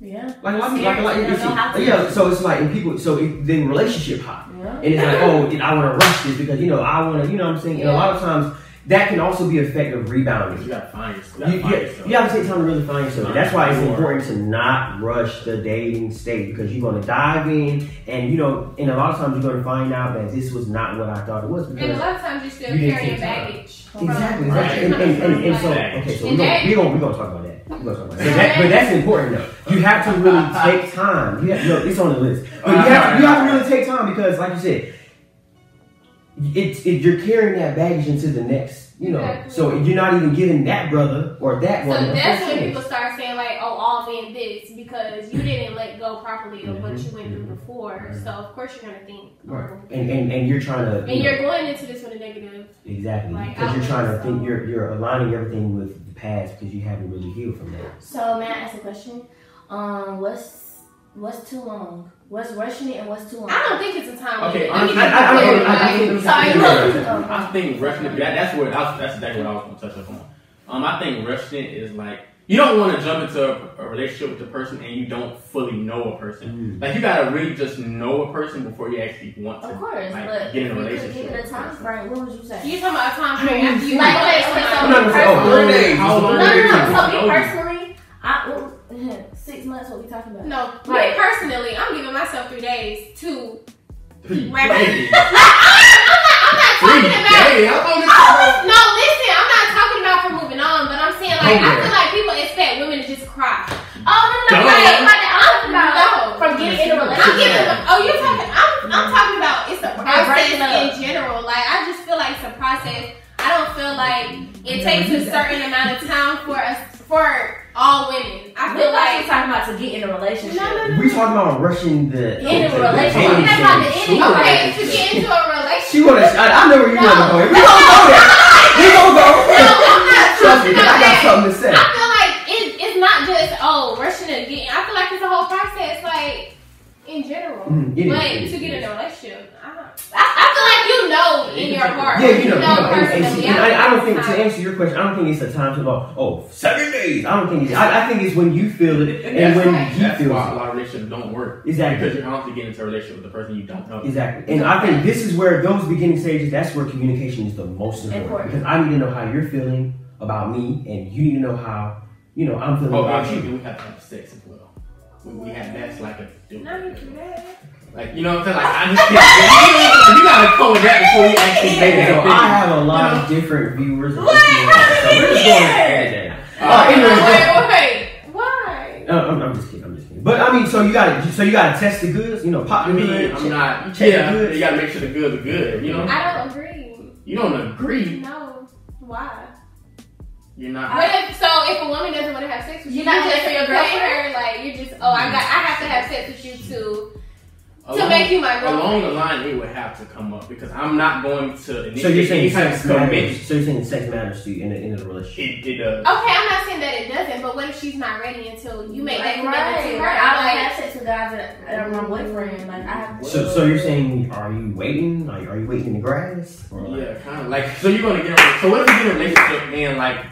Yeah. Like a lot of people, like, a lot, Scared, they it's- don't know how to. yeah. So it's like and people. So it, then relationship high. Yeah. And it's like, oh, I want to rush this because you know I want to, you know what I'm saying. And a lot of times that can also be effective You rebounding. gotta find yourself. You You, gotta find you, yourself. you have to take time to really find yourself. And that's why it's Sure. important to not rush the dating stage because you're going to dive in, and you know, and a lot of times you're going to find out that this was not what I thought it was And a lot of times you're still carrying baggage. from- exactly, Right. exactly. And, and, and, and so okay, so we're gonna, we're gonna we're gonna talk about that. We're gonna talk about that. But, that, but that's important though. You have to really take time. You have, no, it's on the list. But you have to, you have to really take time because, like you said, it's it, you're carrying that baggage into the next. You know, Exactly. so you're not even giving that brother or that So woman. a that's when people start saying like, "Oh, all men this," because you didn't let go properly of what you went through before. Mhm. So of course you're gonna think, oh. Right. And, and and you're trying to. and you know, you're going into this with a negative. exactly like, because you're trying to outlook, think. You're you're aligning everything with the past because you haven't really healed from that. So may I ask a question? Um, what's what's too long? What's rushing it and what's too long? I don't think it's a time Okay, limit. Let me I- I- be I- clear, I- I like, think- sorry, yeah, look. yeah, Oh, I think rushing it. That, that's what that's, that's exactly what I was going to touch upon. Um, I think rushing it is like you don't want to jump into a, a relationship with the person and you don't fully know a person. Like you gotta really just know a person before you actually want to Of course, like, but get in a relationship. give it a time frame, what would you say? You talking about a time frame after you Like, know okay, somebody. okay, so I'm not gonna say, oh, personally- three days. How It's long No, three no, days. no. So me know you. personally, I well, six months. What we talking about? No, Right. personally, I'm giving myself three days to. Three days. I'm not Three talking about. days. I thought I this was- was, no, listen, I'm not talking about for moving on, but I'm saying like I feel like people expect women to just cry. Oh no, no, no. I'm talking. I'm talking No. from getting in a I'm relationship. giving. Oh, you're talking. I'm, I'm mm-hmm. talking about it's a process in general. Like I just feel like it's a process. I don't feel like it takes a certain amount of time for us for all women. I We feel like like talking about to get in a relationship. no, no, no. We talking about rushing the In a the- the relationship. dating We're talking about the stage. ending of Okay, to get into a relationship. She wanna. I, I know where you No. want to go. We gonna go there. We gonna go. No, I'm not Trust me, talking 'cause I got that. something to say. I feel like it, it's not just oh rushing to get. I feel like it's a whole process, like in general. Mhm, it is, but it is, to it get in a relationship, I, I, I feel like you know in your heart. Yeah, you know, you know, and, and, personally. see, and I, I don't think to answer your question, I don't think it's a time to go, oh, seven days. I don't think it's. I, I think it's when you feel it and That's when right. he That's feels why a lot of relationships don't work. Exactly. Because you're honestly getting into a relationship with the person you don't know. Exactly. And I think this is where those beginning stages, that's where communication is the most important. Important. Because I need to know how you're feeling about me, and you need to know how, you know, I'm feeling Oh, about actually, you. then we have to have sex as well. We, we have that's like a dude. No, you can that. Like you know what I'm saying? Like I just can't. you gotta come with that before we actually make it. So. I have a lot of different viewers. What? listeners, so we're just going to edit that. Uh, Wait, anyway, wait, wait. Why? Uh, I'm, I'm just kidding. I'm just kidding. But I mean, so you got to so you got to test the goods. You know, pop I the mean, good. I'm not. you check the Yeah, goods. you gotta make sure the goods are good. You know, I don't agree. you don't agree. No. Why? You're not. What if so? If a woman doesn't want to have sex with you, You're not just just for your girlfriend? her like you're just oh I got I have to have sex with you to to Along- make you my Along the line, it would have to come up because I'm not going to So you're saying any type sex of commitment. matters. So you're saying sex matters to you in a, in a relationship. It, it does. Okay, I'm not saying that it doesn't, but what if she's not ready until you make that Like, commitment right, to her? right. I don't Like, have sex with guys that that are my boyfriend. Like I have. So so you're saying, are you waiting? Like, are you waiting in the grass? Or like, Yeah, kind of like so. You're gonna get. So what if you get in a relationship and like the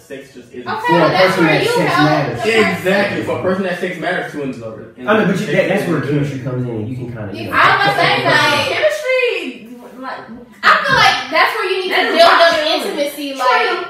sex just isn't. Okay, For a that's person where that you sex help. matters. the. Exactly. For a person that sex matters to in the. in I know, but you, that, that's where chemistry comes in, and you can kind of. You know, I was saying, Like like, chemistry. Like I feel like that's where you need to build up intimacy. Like,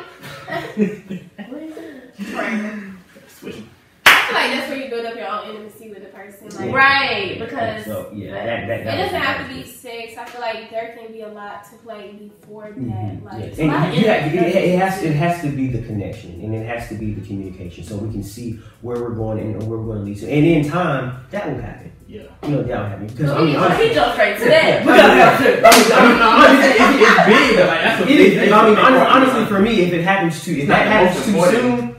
what is it? Switching. I feel like that's where you build up your own intimacy with the person. Like, Yeah. Right, because So yeah, that that, it doesn't have to be sex. I feel like there can be a lot to play before that. Mhm, Like, yes. And you have, it, it has it has to be the connection and it has to be the communication so we can see where we're going and where we're going to lead to. And in time, that will happen. Yeah. You know, that will happen because I mean, he, honestly, he jumped straight to that. yeah, yeah. I mean, I mean, honestly, it's, it's, it's big, like that's a It big is. thing. I mean, honestly, for me, if it happens to, if that happens too soon,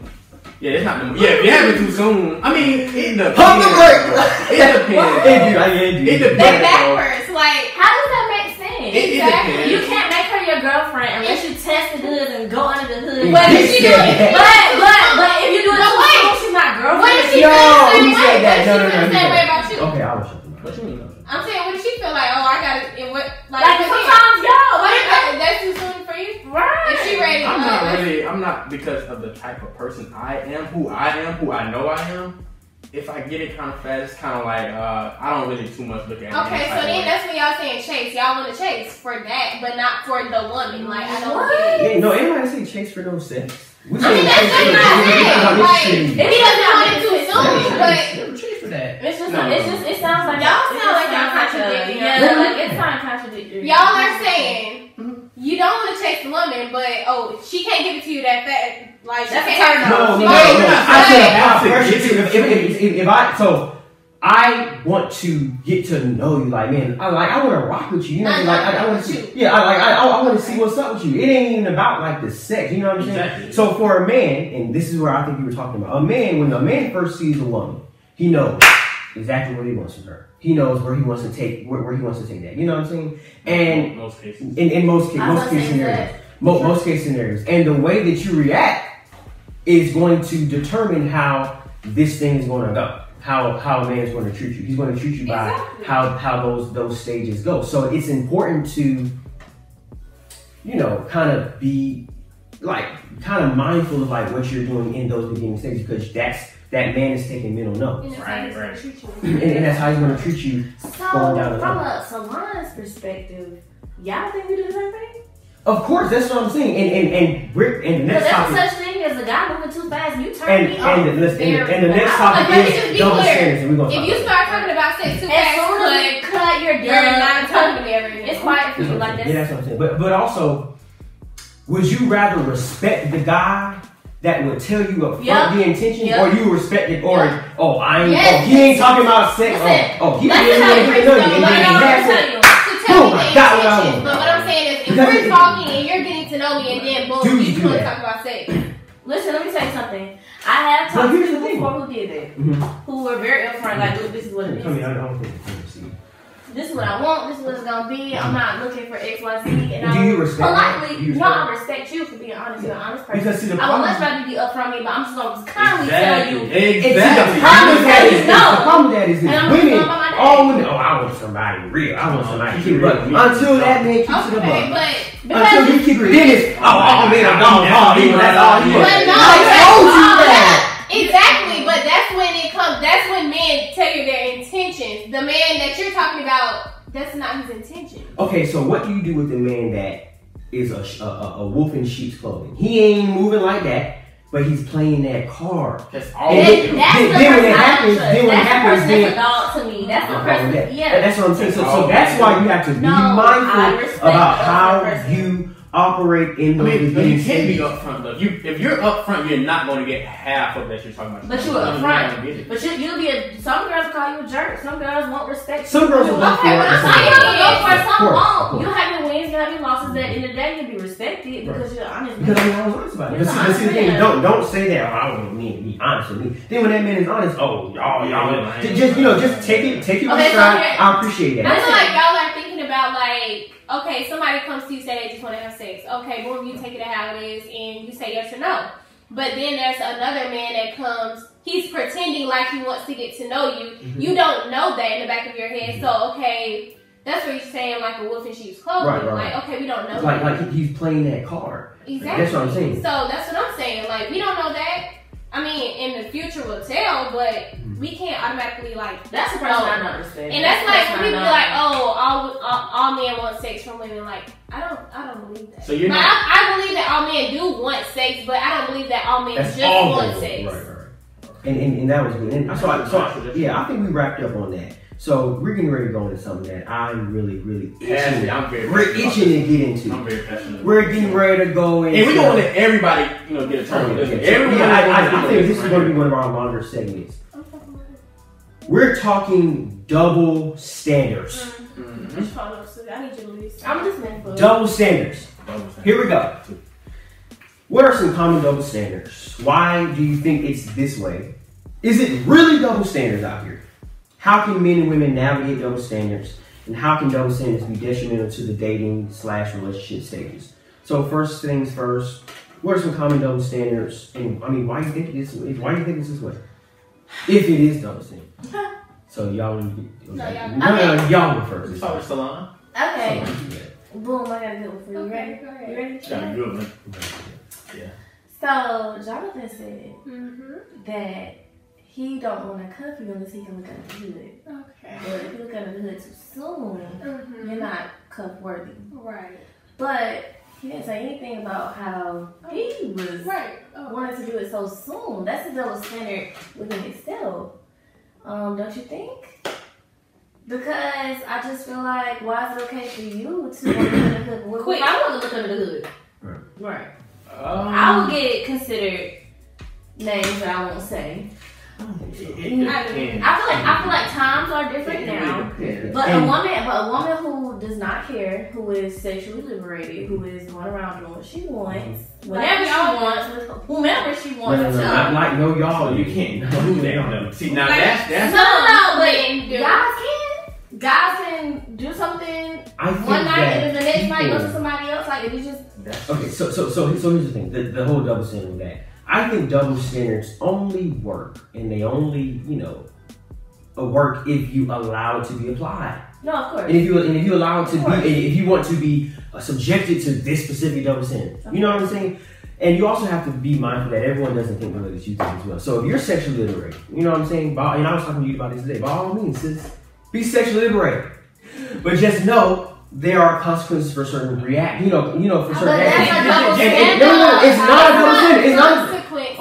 Yeah, it's not the yeah. If you have it too soon, I mean, it depends. Pump the brake. It depends. it do, I mean, it do. It they depends. backwards. Like, How does that make sense? It, it Exactly. depends. You can't make her your girlfriend unless you test the goods and go under the hood. What He if she do it? But but but if you do it But too wait. soon, she's not girlfriend. what if she No, feels the same he way? said What that. if No, she no, no, feels the same way about you? Okay, I will shut them What you mean? I'm saying, what if she feel like, oh, I got it? What, like, Like sometimes y'all like if that's too soon for you? right. If she ready, I'm not let's- really. I'm not because of the type of person I am, who I am, who I know I am. If I get it kind of fast, it's kind of like uh, I don't really too much look at. it Okay, so then of that's when y'all saying chase. Y'all want to chase for that, but not for the woman. Like I don't What? get it. Yeah, no, anybody say chase for no sex. We I mean, that's chase just for not it. sex. Like, if he doesn't want it too soon, but chase for that. It's just, No, it's no, just, no. it sounds like Y'all sound like y'all contradicting Yeah, yourself. like it's kind of contradictory. y'all are saying mm-hmm. you don't want to chase the woman, but oh, she can't give it to you that fast. Like That's a can't turn have off. No, no, no, No, no. I saying said that. apply pressure if, if, if, if, if I so I want to get to know you, like man, I like I want to rock with you. You know, Not like I, I want to see, yeah, I like I, I want to see what's up with you. It ain't even about like the sex. You know what I'm saying? Exactly. So for a man, and this is where I think you were talking about a man. When a man first sees a woman, he knows exactly what he wants from her. He knows where he wants to take where, where he wants to take that. You know what I'm saying? And most cases. in, in most ca- I most gonna case scenarios, that. mo- most case scenarios, and the way that you react is going to determine how this thing is going to go. How how a man is going to treat you. He's going to treat you by Exactly. how how those those stages go. So it's important to, you know, kind of be like kind of mindful of like what you're doing in those beginning stages because that's that man is taking mental notes. And that's Right, how he's gonna right. treat you. And, and that's how he's going to treat you. So Going down the from road. a salon's perspective, y'all think we do the same thing? Of course, that's what I'm saying. And and and we're and the next there's topic. no such thing as a guy moving too fast. You turn And me off. and, the, listen, and, the, and the next topic But let me just is double standards, we're gonna If talk you about start talking about sex too As fast, soon as we cut, cut, you're you're not talking to me ever again. It's quiet for you. Like saying. Yeah, that's that's what I'm saying. But but also, would you rather respect the guy that would tell you up front Yep. the intention, Yep. or you respect it, or Yep. oh I ain't, Yes. oh he ain't talking about sex, Listen, oh, oh he really tell want to get you, and then me he has tell you. to Boom, I got what I want. But what I'm saying is, if Because we're talking and you're getting to know me, and then boom, Dudes you do want to talk about sex. Listen, let me tell you something. I have Well, talked to here's the people who did that, Mhm. who were very upfront. Like, this is what it Tell me, is. I don't think. This is what I want. This is what it's gonna be. I'm not looking for X, Y, Z. And Do I you respect politely. Do you no, I respect you for being honest. You're an honest person. Because see the I would problem. much rather you be upfront with me, but I'm just gonna kindly tell you. And see, the problem that is, You know. the problem that is And this. I'm Women, just going by my all women, oh, I want somebody real. I want Oh, somebody keep cute. it But real. until that man keeps it Okay, above. but Until you keep it, then it's, oh, all men are dog, dog, even that's all you But want. no, I that's told you all that. exactly, but that's when it comes. That's when men tell you their intentions. The man that you're talking about, that's not his intention. Okay, so what do you do with the man that is a, a, a, a wolf in sheep's clothing? He ain't moving like that, but he's playing that card. That's all. And then- that's then- the then when it happens- trust. then when it happens, then- that's a dog to me. That's the person. that- Yeah. That's what I'm saying. So, so that's why you have to be No, I mindful about the how person. you operate in I those mean, but beginning you can't be stages. upfront though. You, if you're upfront, you're not going to get half of that you're talking about. But you You're upfront. get. But you, you'll be a. Some girls call you a jerk. Some girls won't respect. You. Some girls will go for Okay, it. but and I'm some Some girls girls won't. will go for it. Some won't. You'll have your wins. You'll have your losses. At the end of the day, you'll be respected because you're honest. Because I mean, I was honest about it. You're But see, but see the thing, honest. don't don't say that. Oh, I don't mean to be honest with me. Then when that man is honest, oh y'all y'all, Yeah, ju- just you know, just take it take it with Okay, so stride. I appreciate I that. feel like y'all are thinking about like, okay, somebody comes to you say they just want to have sex. Okay, boom, you take it how it is, and you say yes or no. But then there's another man that comes. He's pretending like he wants to get to know you. Mm-hmm. You don't know that in the back of your head. So okay, that's what you're saying, like a wolf in sheep's clothing. Right, right, Like okay, we don't know. Like that. like he's playing that card. exactly. That's what I'm saying. So that's what I'm saying. Like we don't know that. I mean, in the future will tell, but we can't automatically like That's the person I don't respect. and that's like when people be like, oh, all, all all men want sex from women. Like, I don't, I don't believe that. So you're But not. I, I believe that all men do want sex, but I don't believe that all men just all want sex. Right, right, right. And, and and that was good. And so I, so I, yeah, I think we wrapped up on that. So we're getting ready to go into something that I'm really, really Passionate. itching. I'm very We're passionate itching to get into. I'm very passionate. We're getting ready to go into. And we're gonna let everybody, you know, get a turn on. Yeah, Everyone, yeah, I, I, I think this is going to be one of our longer segments. We're talking double standards. Mhm. Which part I need you to. I'm listening for Double standards. Here we go. What are some common double standards? Why do you think it's this way? Is it really double standards out here? How can men and women navigate double standards? And how can double standards be detrimental to the dating slash relationship stages? So first things first, what are some common double standards? And I mean, why do you think it is? Why do you think it's this way? If it is double standard. So y'all, No, no, y'all- no, no, y'all go first. Sorry, Salon. Okay. Yeah. Boom, I got a good one for you. You Okay, ready? go ahead. You ready? Got a good one. So Jonathan said Mm-hmm. that he don't want to cuff you unless he can look at the hood. Okay. But if you look at the hood too soon, Mm-hmm. you're not cuff worthy. Right. But he didn't say anything about how he was Right. Oh. wanted to do it so soon. That's a double standard within itself. Um, don't you think? Because I just feel like, why is it okay for you to look at the hood? Well, Quick. I want to look under the hood. Right. Right. Um, I will get considered names that I won't say. It- it I depends. I feel like I feel like times are different It now. depends. But a woman, but a woman who does not care, who is sexually liberated, who is going around doing what she wants, mm-hmm. whenever she y'all wants, with whomever she wants no, no, to. not like no y'all. You can't No, do no, that. no. though. See, now Like- that's No, that's. no, no, but guys can. Guys can do something I one night and then the next night go to somebody else. Like if you just Okay, so so so so here's the thing. The, the whole double standard with that. I think double standards only work and they only, you know, uh, work if you allow it to be applied. no, of course. And if you and if you allow it to be if you want to be uh, subjected to this specific double standard. You know what I'm saying? And you also have to be mindful that everyone doesn't think the way that you think as well. So if you're sexually liberated, you know what I'm saying? By, and I was talking to you about this today. By all means, sis, be sexually liberated. But just know there are consequences for certain react. You know, you know for But certain. that's actions. a double And- and- standard. no, no, no, it's not a double standard. It's not.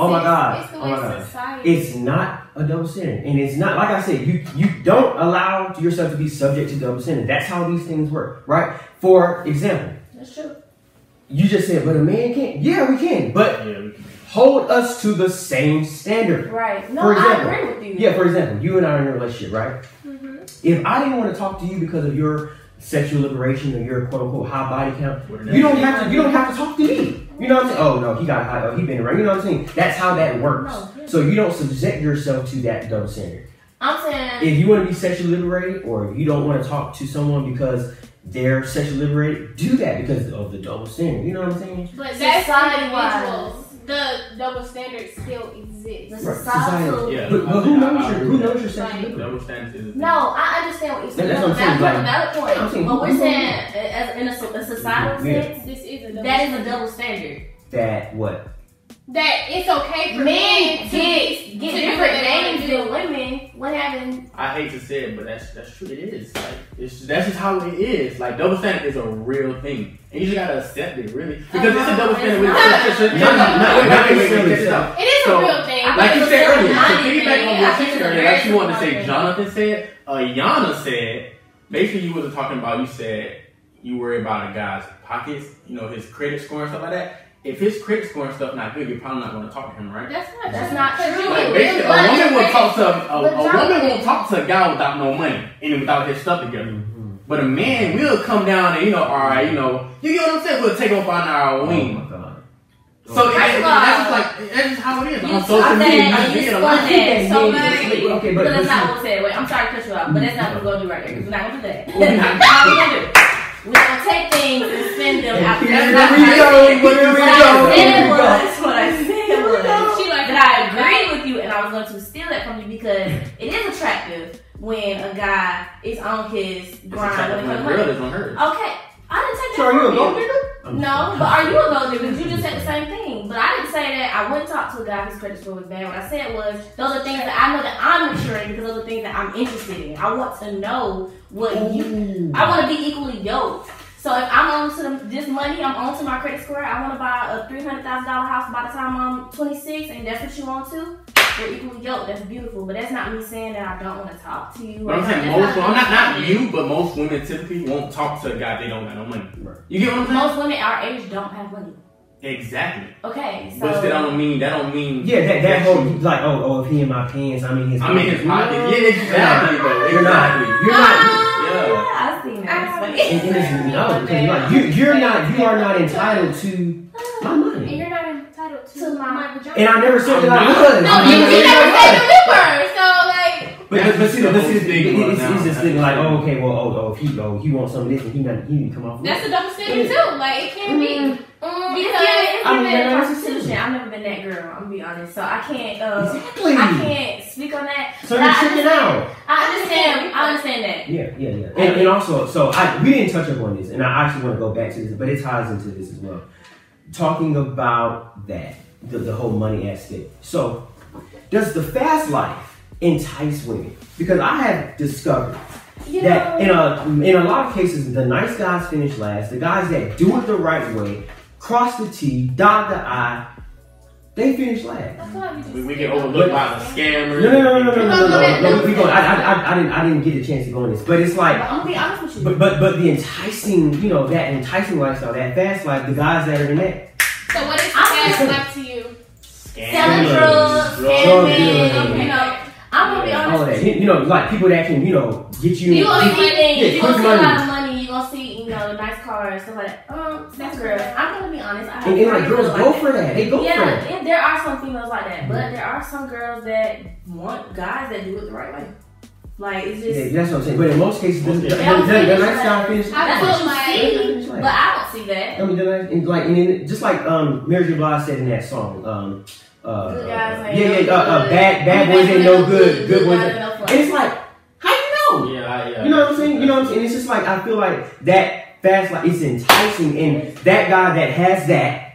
Consequences. Oh my God. It's the Oh way my God. society. It's not a double standard, and it's not like I said. You you don't allow yourself to be subject to double standard. That's how these things work, right? For example, That's true. you just said, "But a man can't." Yeah, we can, but yeah. We can. hold us to the same standard. Right. No, For I example, agree with you. Yeah, for example, you and I are in a relationship, right? Mhm. If I didn't want to talk to you because of your sexual liberation or your quote unquote high body count, you don't have to. You don't have to talk to me. You know what I'm saying? Oh no, he got high. Oh, he been around. You know what I'm saying? That's how that works. So you don't subject yourself to that double standard. I'm saying If you want to be sexually liberated, or if you don't want to talk to someone because they're sexually liberated, do that because of the double standard. You know what I'm saying? But that's Society-wise. individuals. The double standard still the exists. Right, societal. Yeah. But, but who I- I knows your who knows your sexual Right. Double standards is. No, I understand what you're saying. That's what I'm That's saying, a valid point. I'm saying, but we're saying, as in a, a societal Yeah. sense, This is a double that is a double standard. That what? That it's okay for Men men to be- get to different what they wanna names than women. What happened? I hate to say it, but that's that's true. It is like it's that's just how it is. Like double standard is a real thing, and you just gotta accept it, really, because it's a double standard. With It is So, a real thing. Like you said earlier, to minded piggyback on I what think said earlier, very like she wanted to say, Jonathan said, uh, Ayana said, basically you wasn't talking about, you said you worry about a guy's pockets, you know, his credit score and stuff like that. If his credit score and stuff not good, you're probably not going to talk to him, right? That's not That's true. not 'Cause true. Like basically, a woman will crazy. talk to a, a, a woman Jonathan- will talk to a guy without no money and without his stuff together. Mm-hmm. But a man will come down and you know, all right, you know, you get what I'm saying? We'll take off on our Oh wing. my god. So First that's, that's just like that's just how it is You on social media. You and see it a lot. spun so Yeah, okay, but- but that's not see- what we said. Wait, I'm sorry to cut you off, but that's not what we're gonna do right there because we're not gonna do that. We're not- How we gonna do? We're gonna take things and spend them And out. here That's we not what I go, here we What go, I here we go. was what I said She like that I agree with you, and I was going to steal that from you because it is attractive when a guy is on his It's grind. attractive When when it a comes girl is on hers. Okay, I didn't take that So are you a gold digger? No, but are you a gold digger? Because you just said the same thing. But I didn't say that I wouldn't talk to a guy whose credit score was bad. What I said was those are things that I know that I'm maturing because those are things that I'm interested in. I want to know what you. I want to be equally yoked. So if I'm on to the, this money, I'm on to my credit score. I want to buy a three hundred thousand dollar house by the time I'm 26, and that's what you want to. We're equally yoked. That's beautiful, but that's not me saying that I don't want to talk to you. But I'm saying That's most, I'm not not you, but most women typically won't talk to a guy they don't got no money. Right. You get what I'm saying? Most women our age don't have money. Exactly. Okay, so but still, that don't mean that don't mean Yeah, that that whole you- like oh oh if he in my pants, I'm in his. I'm in his pocket. No. Yeah, exactly, bro. You're not. You're not. Ah, yeah. I seen that. It's funny. And, and it's, no, because like you, you're not, you are not entitled to my money. And you're not entitled to, To my- my vagina. And I never said that I not. was. No, I you, never you said never that I said was. the so like. But, but, but see, but see, That's the it's, it's, it's just thinking like, oh, okay, well, oh, oh, if he, oh, he wants some of this, and he not, he need to come off. That's with a double standard too. Like it can't be. Mm. Mm, mm, Because- it's I'm given never- prostitution. I've never been that girl. I'm gonna be honest, so I can't. Uh, Exactly. I can't speak on that. So but you're I tricking understand- out. I understand. I understand that. Yeah, yeah, yeah. And, and also, so I we didn't touch up on this, and I actually want to go back to this, but it ties into this as well. Talking about that, the, the whole money aspect. So, does the fast life entice women? Because I have discovered You that know, in a in a lot of cases, the nice guys finish last. The guys that do it the right way, cross the T, dot the I. They finished last. Like we, we get overlooked by the scammers. No, no, no, no, no, no, no. no, no, no, no. I, I, I, didn't, I didn't get a chance to go on this, but it's like. I'm gonna be honest with you. But, but, but the enticing, you know, that enticing lifestyle, that fast life, the guys that are in that. So what is fast life to you? Scammers. Selling drugs, scamming, you know. I'm gonna be honest. All that, you know, like people that can, you know, get you. You owe me money. Yeah, you owe me money of money. You gonna see, you know, the nice cars, stuff like that. Um, that's girls. I'm gonna be honest. I have and, and like girls go like for that. They go yeah, for that. and there are some females like that, but there are some girls that want guys that do it the right way. Like it's just Yeah, that's what I'm saying. But in most cases, the, the, the, Most the, the, Yeah, nice guy finish. I that's feel what you like- see. finish. But I don't see that. I mean, the and like, and then just like um, Mary J. Blige said in that song, um, uh, Good guys uh, yeah, no yeah, uh, uh, bad, bad boys ain't no good, good boys. guys ain't- ain't no fun. And it's like, how you know? Yeah, I- yeah. You know what I'm saying? You know what I'm saying? It's just like I feel like that fast like it's enticing and that guy that has that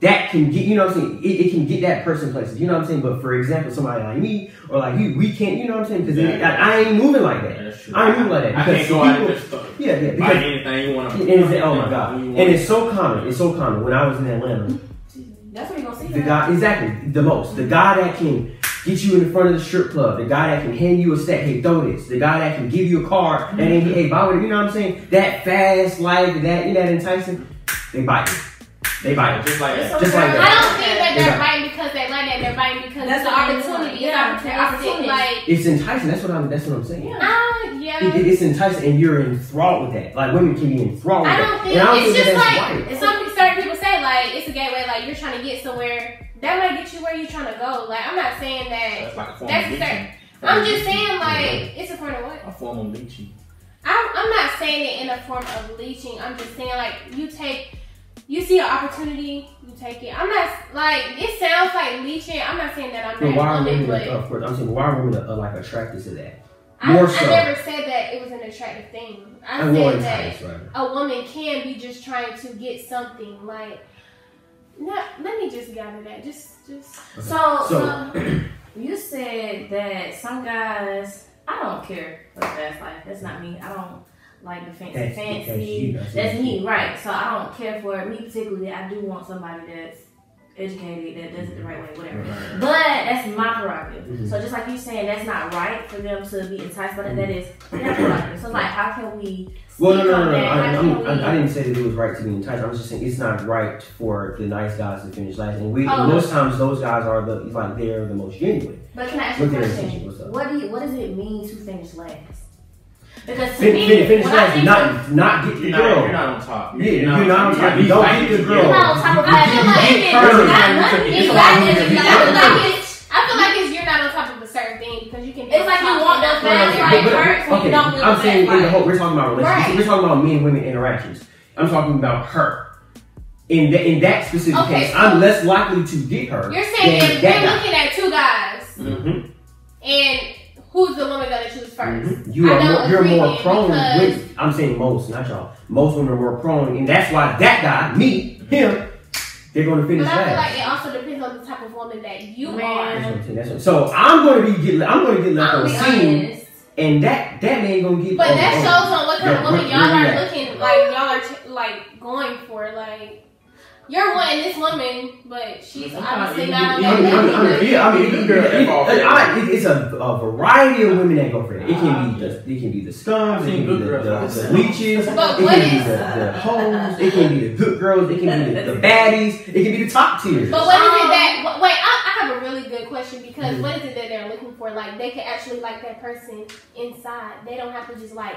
that can get you know what I'm saying? It, it can get that person places. You know what I'm saying? But for example, somebody like me or like you, we can't. You know what I'm saying? Because Yeah. I, I ain't moving like that. that's true. I ain't moving like that I because can't go out and just Yeah, yeah. buy Because anything you want to. and oh my god, and it's so common. It's so common. When I was in Atlanta, That's what you gonna see. the guy exactly the most. The guy that can get you in the front of the strip club. The guy that can hand you a stack. Hey, throw this. The guy that can give you a card. That ain't hey, buy with it. You know what I'm saying? That fast life. That you know, that enticing. They bite you. They bite you. just like that. so Just like that. I that. don't think that they're biting because they like that. They're biting because That's it's an opportunity. want. It's Yeah, opportunity. opportunity. Like, It's enticing. That's what I'm. That's what I'm saying. Yeah. ah, yeah. It, it- it's enticing, and you're enthralled with that. Like women can be enthralled with I don't think and I don't it's think just that like that's right. it's some certain people say like it's a gateway. Like you're trying to get somewhere. That might get you where you're trying to go. Like I'm not saying that. That's like a form That's of certain. leeching. I'm just saying like it's a form of what? a form of leeching. I'm, I'm not saying it in a form of leeching. I'm just saying like you take, you see an opportunity, you take it. I'm not like it sounds like leeching. I'm not saying that I'm But why are women? but Of course, I'm saying why are women uh, like attracted to that? I, more I so. never said that it was an attractive thing. I I'm said that enticed, right? a woman can be just trying to get something like. Not, let me just gather that. Just, just. So, So- um, so you said that some guys, I don't care for the fast life. That's not me. I don't like the fancy, That's- fancy. That's That's me, right? So I don't care for it. Me particularly, I do want somebody that's educated, that does it the right way, whatever. Right. But that's my prerogative. Mhm. So just like you saying, that's not right for them to be enticed by that. That is their prerogative. So like, how can we? Well, no, no, no, no. I, I'm, I, I didn't say that it was right to be enticed. I'm just saying it's not right for the nice guys to finish last. And we, Oh, most times, those guys are the like they're the most genuine. But can I ask you a question? What do you, what does it mean to finish last? Because to Fin- me, fin- finish when I last, think not not get the You're not, girl. you're not on top. Yeah, you're not on top. You're Don't fighting get the girl. You're not on top of I feel like it. it- Not Exactly. money. It's Exactly. I feel not like money. it's. I feel like it's you're not on top of a certain thing because you can. be It's like you want of those that. fast But- life hurts when you don't live I'm saying in the whole. We're talking about relationships. Right. We're talking about men and women interactions. I'm talking about her. In that in that specific Okay, case, so- I'm less likely to get her. You're saying than if that you're looking at two guys Mhm, and who's the woman gonna choose 1st mhm. You are more, you're more prone with. I'm saying most, not y'all. Most women are more prone, and that's why that guy, me, him, they're going to But finish I feel last. like it also depends on the type of woman that you Man. are. That's what I'm that's what- so I'm going to be get. I'm going to get left on the scene. honest. and that that man gonna get. But that shows on what kind of Yeah, woman y'all are at? looking like. Y'all are t- like going for like. You're wanting this woman, but she's obviously not I that mean, I mean, I level. mean, yeah, I mean, Good girl that fall for it- it. I- it- it's a, a variety of women that go for that. It can be the, it can be the scums, it can be good the, girls the, the leeches, it can be the, the hoes, it can be the good girls, it can be the, the baddies, it can be the top tiers. But what is it Um, that? Wait, I, I have a really good question because Mhm. what is it that they're looking for? Like they can actually like that person inside. They don't have to just like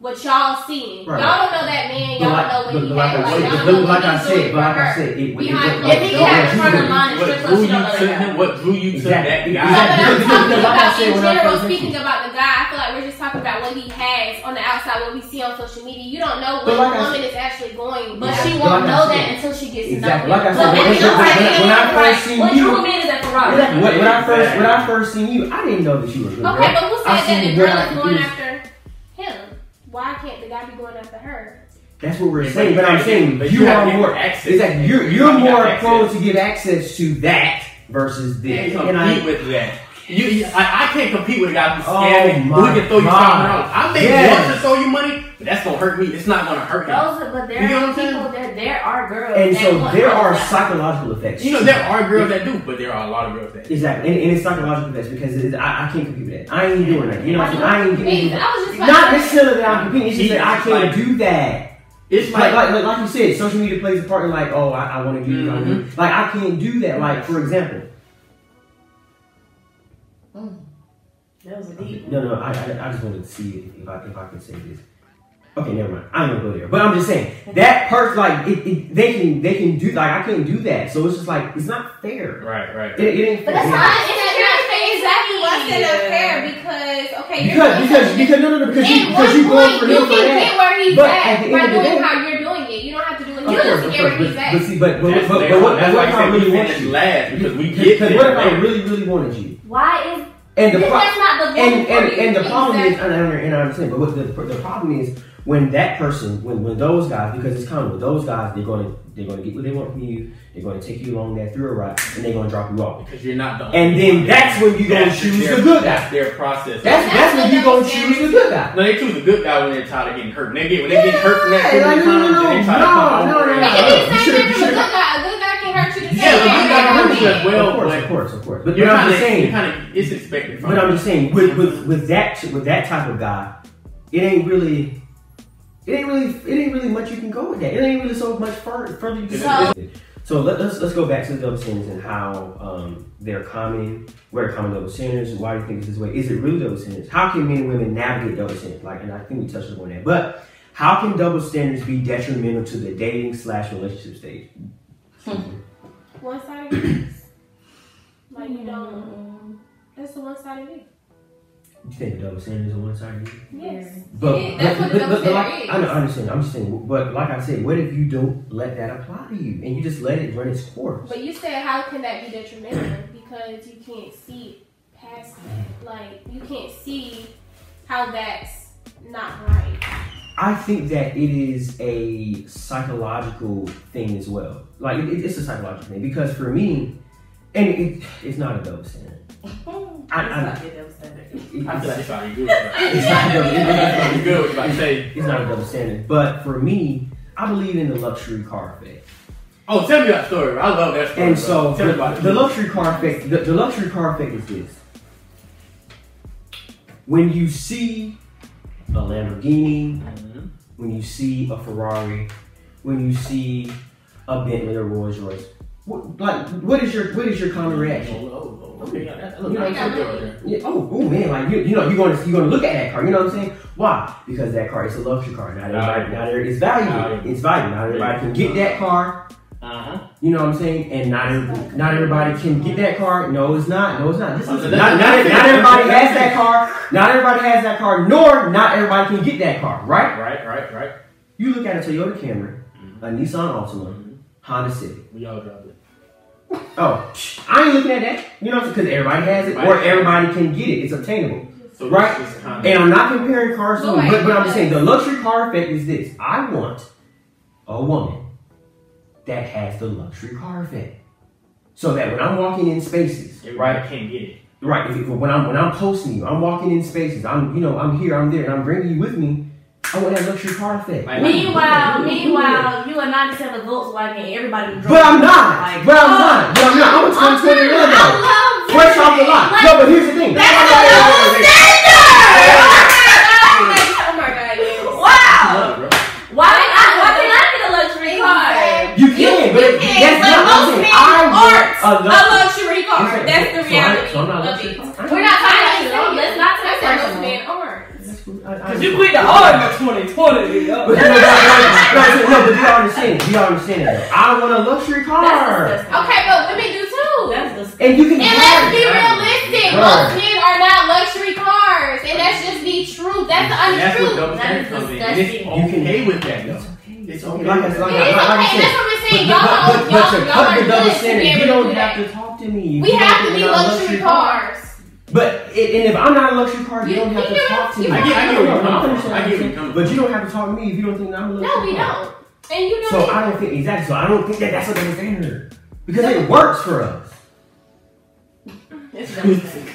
what y'all seeing. Right. Y'all don't know that man. Y'all like, don't know but, what he but like, has. I Like, said, y'all but don't like what I said, doing but like I said, it, it, Behind it, If he it- had it- front of it- line and What drew you don't know to that. him? What drew you to Exactly. that No, guy? but I'm talking because like I about in general. Speaking about the guy, I feel like we're just talking about what he has on the outside, what we see on social media. You don't know what like the woman is actually going. But she won't know that until she gets to know Exactly. him. Like I said, when, if when, you're when, right, when I first seen what you, true man is that Ferrari? when, when I first when I first seen you, I didn't know that you were a good girl. Okay, but who I said that seen the girl is going after him? Why can't the guy be going after her? That's what we're But saying. you But I'm saying get- but you you gotta are more access. Exactly. You're You you're gotta more prone to give access to that versus this. can't And I, compete with that. You, you- I, I can't compete with a guy who's Oh scamming. who can throw you God. five hundred dollars. I may Yes. want to throw you money, but that's gonna hurt me. It's not gonna hurt him. Those, are- but there You get what are I'm saying? people that there are girls. and that so there are that. psychological effects. You know, there are girls that do, but there are a lot of girls that. Exactly, and, and it's psychological effects because it, I, I can't compete with that. I ain't doing that. You know what I'm saying? I ain't Me, getting. I was just Not like, necessarily that I'm competing. It's just that I can't Like- do that. It's Like, like, like, like, like you said, social media plays a part in like, oh, I, I want to do this. I Mhm. wanna- Like, I can't do that. Like, for example, That was a deep. no, no, I, I, I just wanted to see if, if I if I could say this. Okay, never mind. I'm gonna go there. But I'm just saying that person, like, it, it, they can they can do like I can't do that. So it's just like it's not fair. right, right. It, it ain't But fair. that's not- It's not- exactly why I said unfair because okay, because because because no no no because you At because you going for you him for can that. get where he's But at, at the end by of the doing day- how you're doing it. You don't have to do it. Of You course, to of get where he's but, at. but see, but but, That's but, but, later what, on. That's but what if I I really we want you? last because we get Because what if I really really wanted you? Why is And the pro- that's not the and woman for and, and the problem is, Exactly. and I, and I understand, but what the the problem is when that person, when when those guys, because it's common with those guys, they're gonna they're gonna get what they want from you. They're gonna take you along that through a ride, and they're gonna drop you off. Because you're not the only And then one. that's when you gonna choose their- the good guy. That's their process. That's That's that's when what you gonna choose the good guy. no, they choose the good guy when they're tired of getting hurt. When they get when they get hurt from that Yeah, too like, many no, no, times, then they try to no, come no, over no, and- no, It can be the You same should've- thing you from a should've- good guy. A good guy can man. as well. of course, but- of course, of course. But, but You're I'm kind of, saying. you're kind of, it's expected from But I'm just saying, with with with that with that type of guy, it ain't really. It ain't really, it ain't really much you can go with that. It ain't really so much further, further you can So- go. So let, us let's go back to the double standards and how um, they're common. Where are common double standards? And why do you think it's this way? Is it really double standards? How can men and women navigate double standards? Like, and I think we touched upon that. But how can double standards be detrimental to the dating slash relationship stage? One sided Like you don't. That's the one sided thing. You think double standards are one sided? Yes. But, Yeah, that's but, what but, but like, is. I, know, I understand. I'm just saying. But like I said, what if you don't let that apply to you and you just let it run its course? But you said how can that be detrimental? Because you can't see past that. Like you can't see how that's not right. I think that it is a psychological thing as well. Like it, it's a psychological thing because for me, and it, it's not a double standard. I- I- not your double standard. It- I feel like it's, it's good. It's it's not a double. It's, good. What you say? it's not a double standard. But for me, I believe in the luxury car effect. Oh, tell me that story. I love that story. And bro. so tell me the, about the luxury car effect, the, the luxury car effect is this. When you see a Lamborghini, Mhm. when you see a Ferrari, when you see a Bentley or Rolls Royce, what, like what is your what is your common reaction? Oh, oh, oh, okay, yeah, that- look, You know, I got it. Yeah, oh, oh man, like you, you know, you're gonna you're gonna look at that car. You know what I'm saying? Why? Because that car is a luxury car. Not everybody, not every, it's valuable. Valuable. It's valuable. Not everybody can get that car. Uh-huh. You know what I'm saying? And not every, not everybody can get that car. No, it's not. No, it's not. Listen, Oh, so not, not, not everybody has that car. Not everybody has that car. Nor not everybody can get that car. Right? Right, right, right. You look at a Toyota Camry, Mhm. a Nissan Altima, Mhm. Honda Civic. We all dropped it. Oh, psh, I ain't looking at that. You know, because everybody has it, or everybody can get it. It's obtainable. So Right. this is And I'm not comparing cars to But them, but, but I'm just saying the luxury car effect is this. I want a woman that has the luxury car effect. So that when I'm walking in spaces, everybody right? can't get it. right. If, if- when I'm when I'm posting you, I'm walking in spaces. I'm you know I'm here, I'm there, and I'm bringing you with me. I want that luxury car effect. Like- Meanwhile, meanwhile, you are 97 Volkswagen and everybody was But I'm not. Like, But I'm oh, not. But I'm not. I'm a 2020 I though. love Fresh off the lot. Like, No, but here's the thing. That's Wait, a standard! Oh my god, oh yes. Oh wow! Love. Why, I, why can't I get a luxury car? You can, but You can, that's but not most saying. men I want aren't a a luxury. luxury car. Okay, That's so the I- reality so I'm not a of it. We're not talking about you. let's not take I it said most men aren't. That's cool. I- I- Cause you quit the hard in 2020. no, no, no, no, no, no, but do y'all understand? Do y'all understand that? though? I want a luxury car. That's disgusting. Okay, but women do too. That's disgusting. And you can And let's be realistic. Most men are not luxury cars. And that's just the truth. That's the And that's what untruth. double That standard is comes in. And it's disgusting. You can- okay with that, though. It's okay. It's okay. okay. Like I with said, like It is I- like I okay. said. That's what we're saying. But, Y'all but, are but, but y'all, y'all are the double good to standard, be you able to don't do have that. to talk to me. If We you don't have to think be I'm a luxury cars. But it, and if I'm not a luxury car, you You- don't have you to talk to to- me. I get- I get where you're I from. understand get where what you're you're coming But you don't have to talk to me if you don't think I'm a luxury car. No, we car. don't. And you don't. So I don't think exactly. So I don't think that that's a double standard because it works for us. It's disgusting.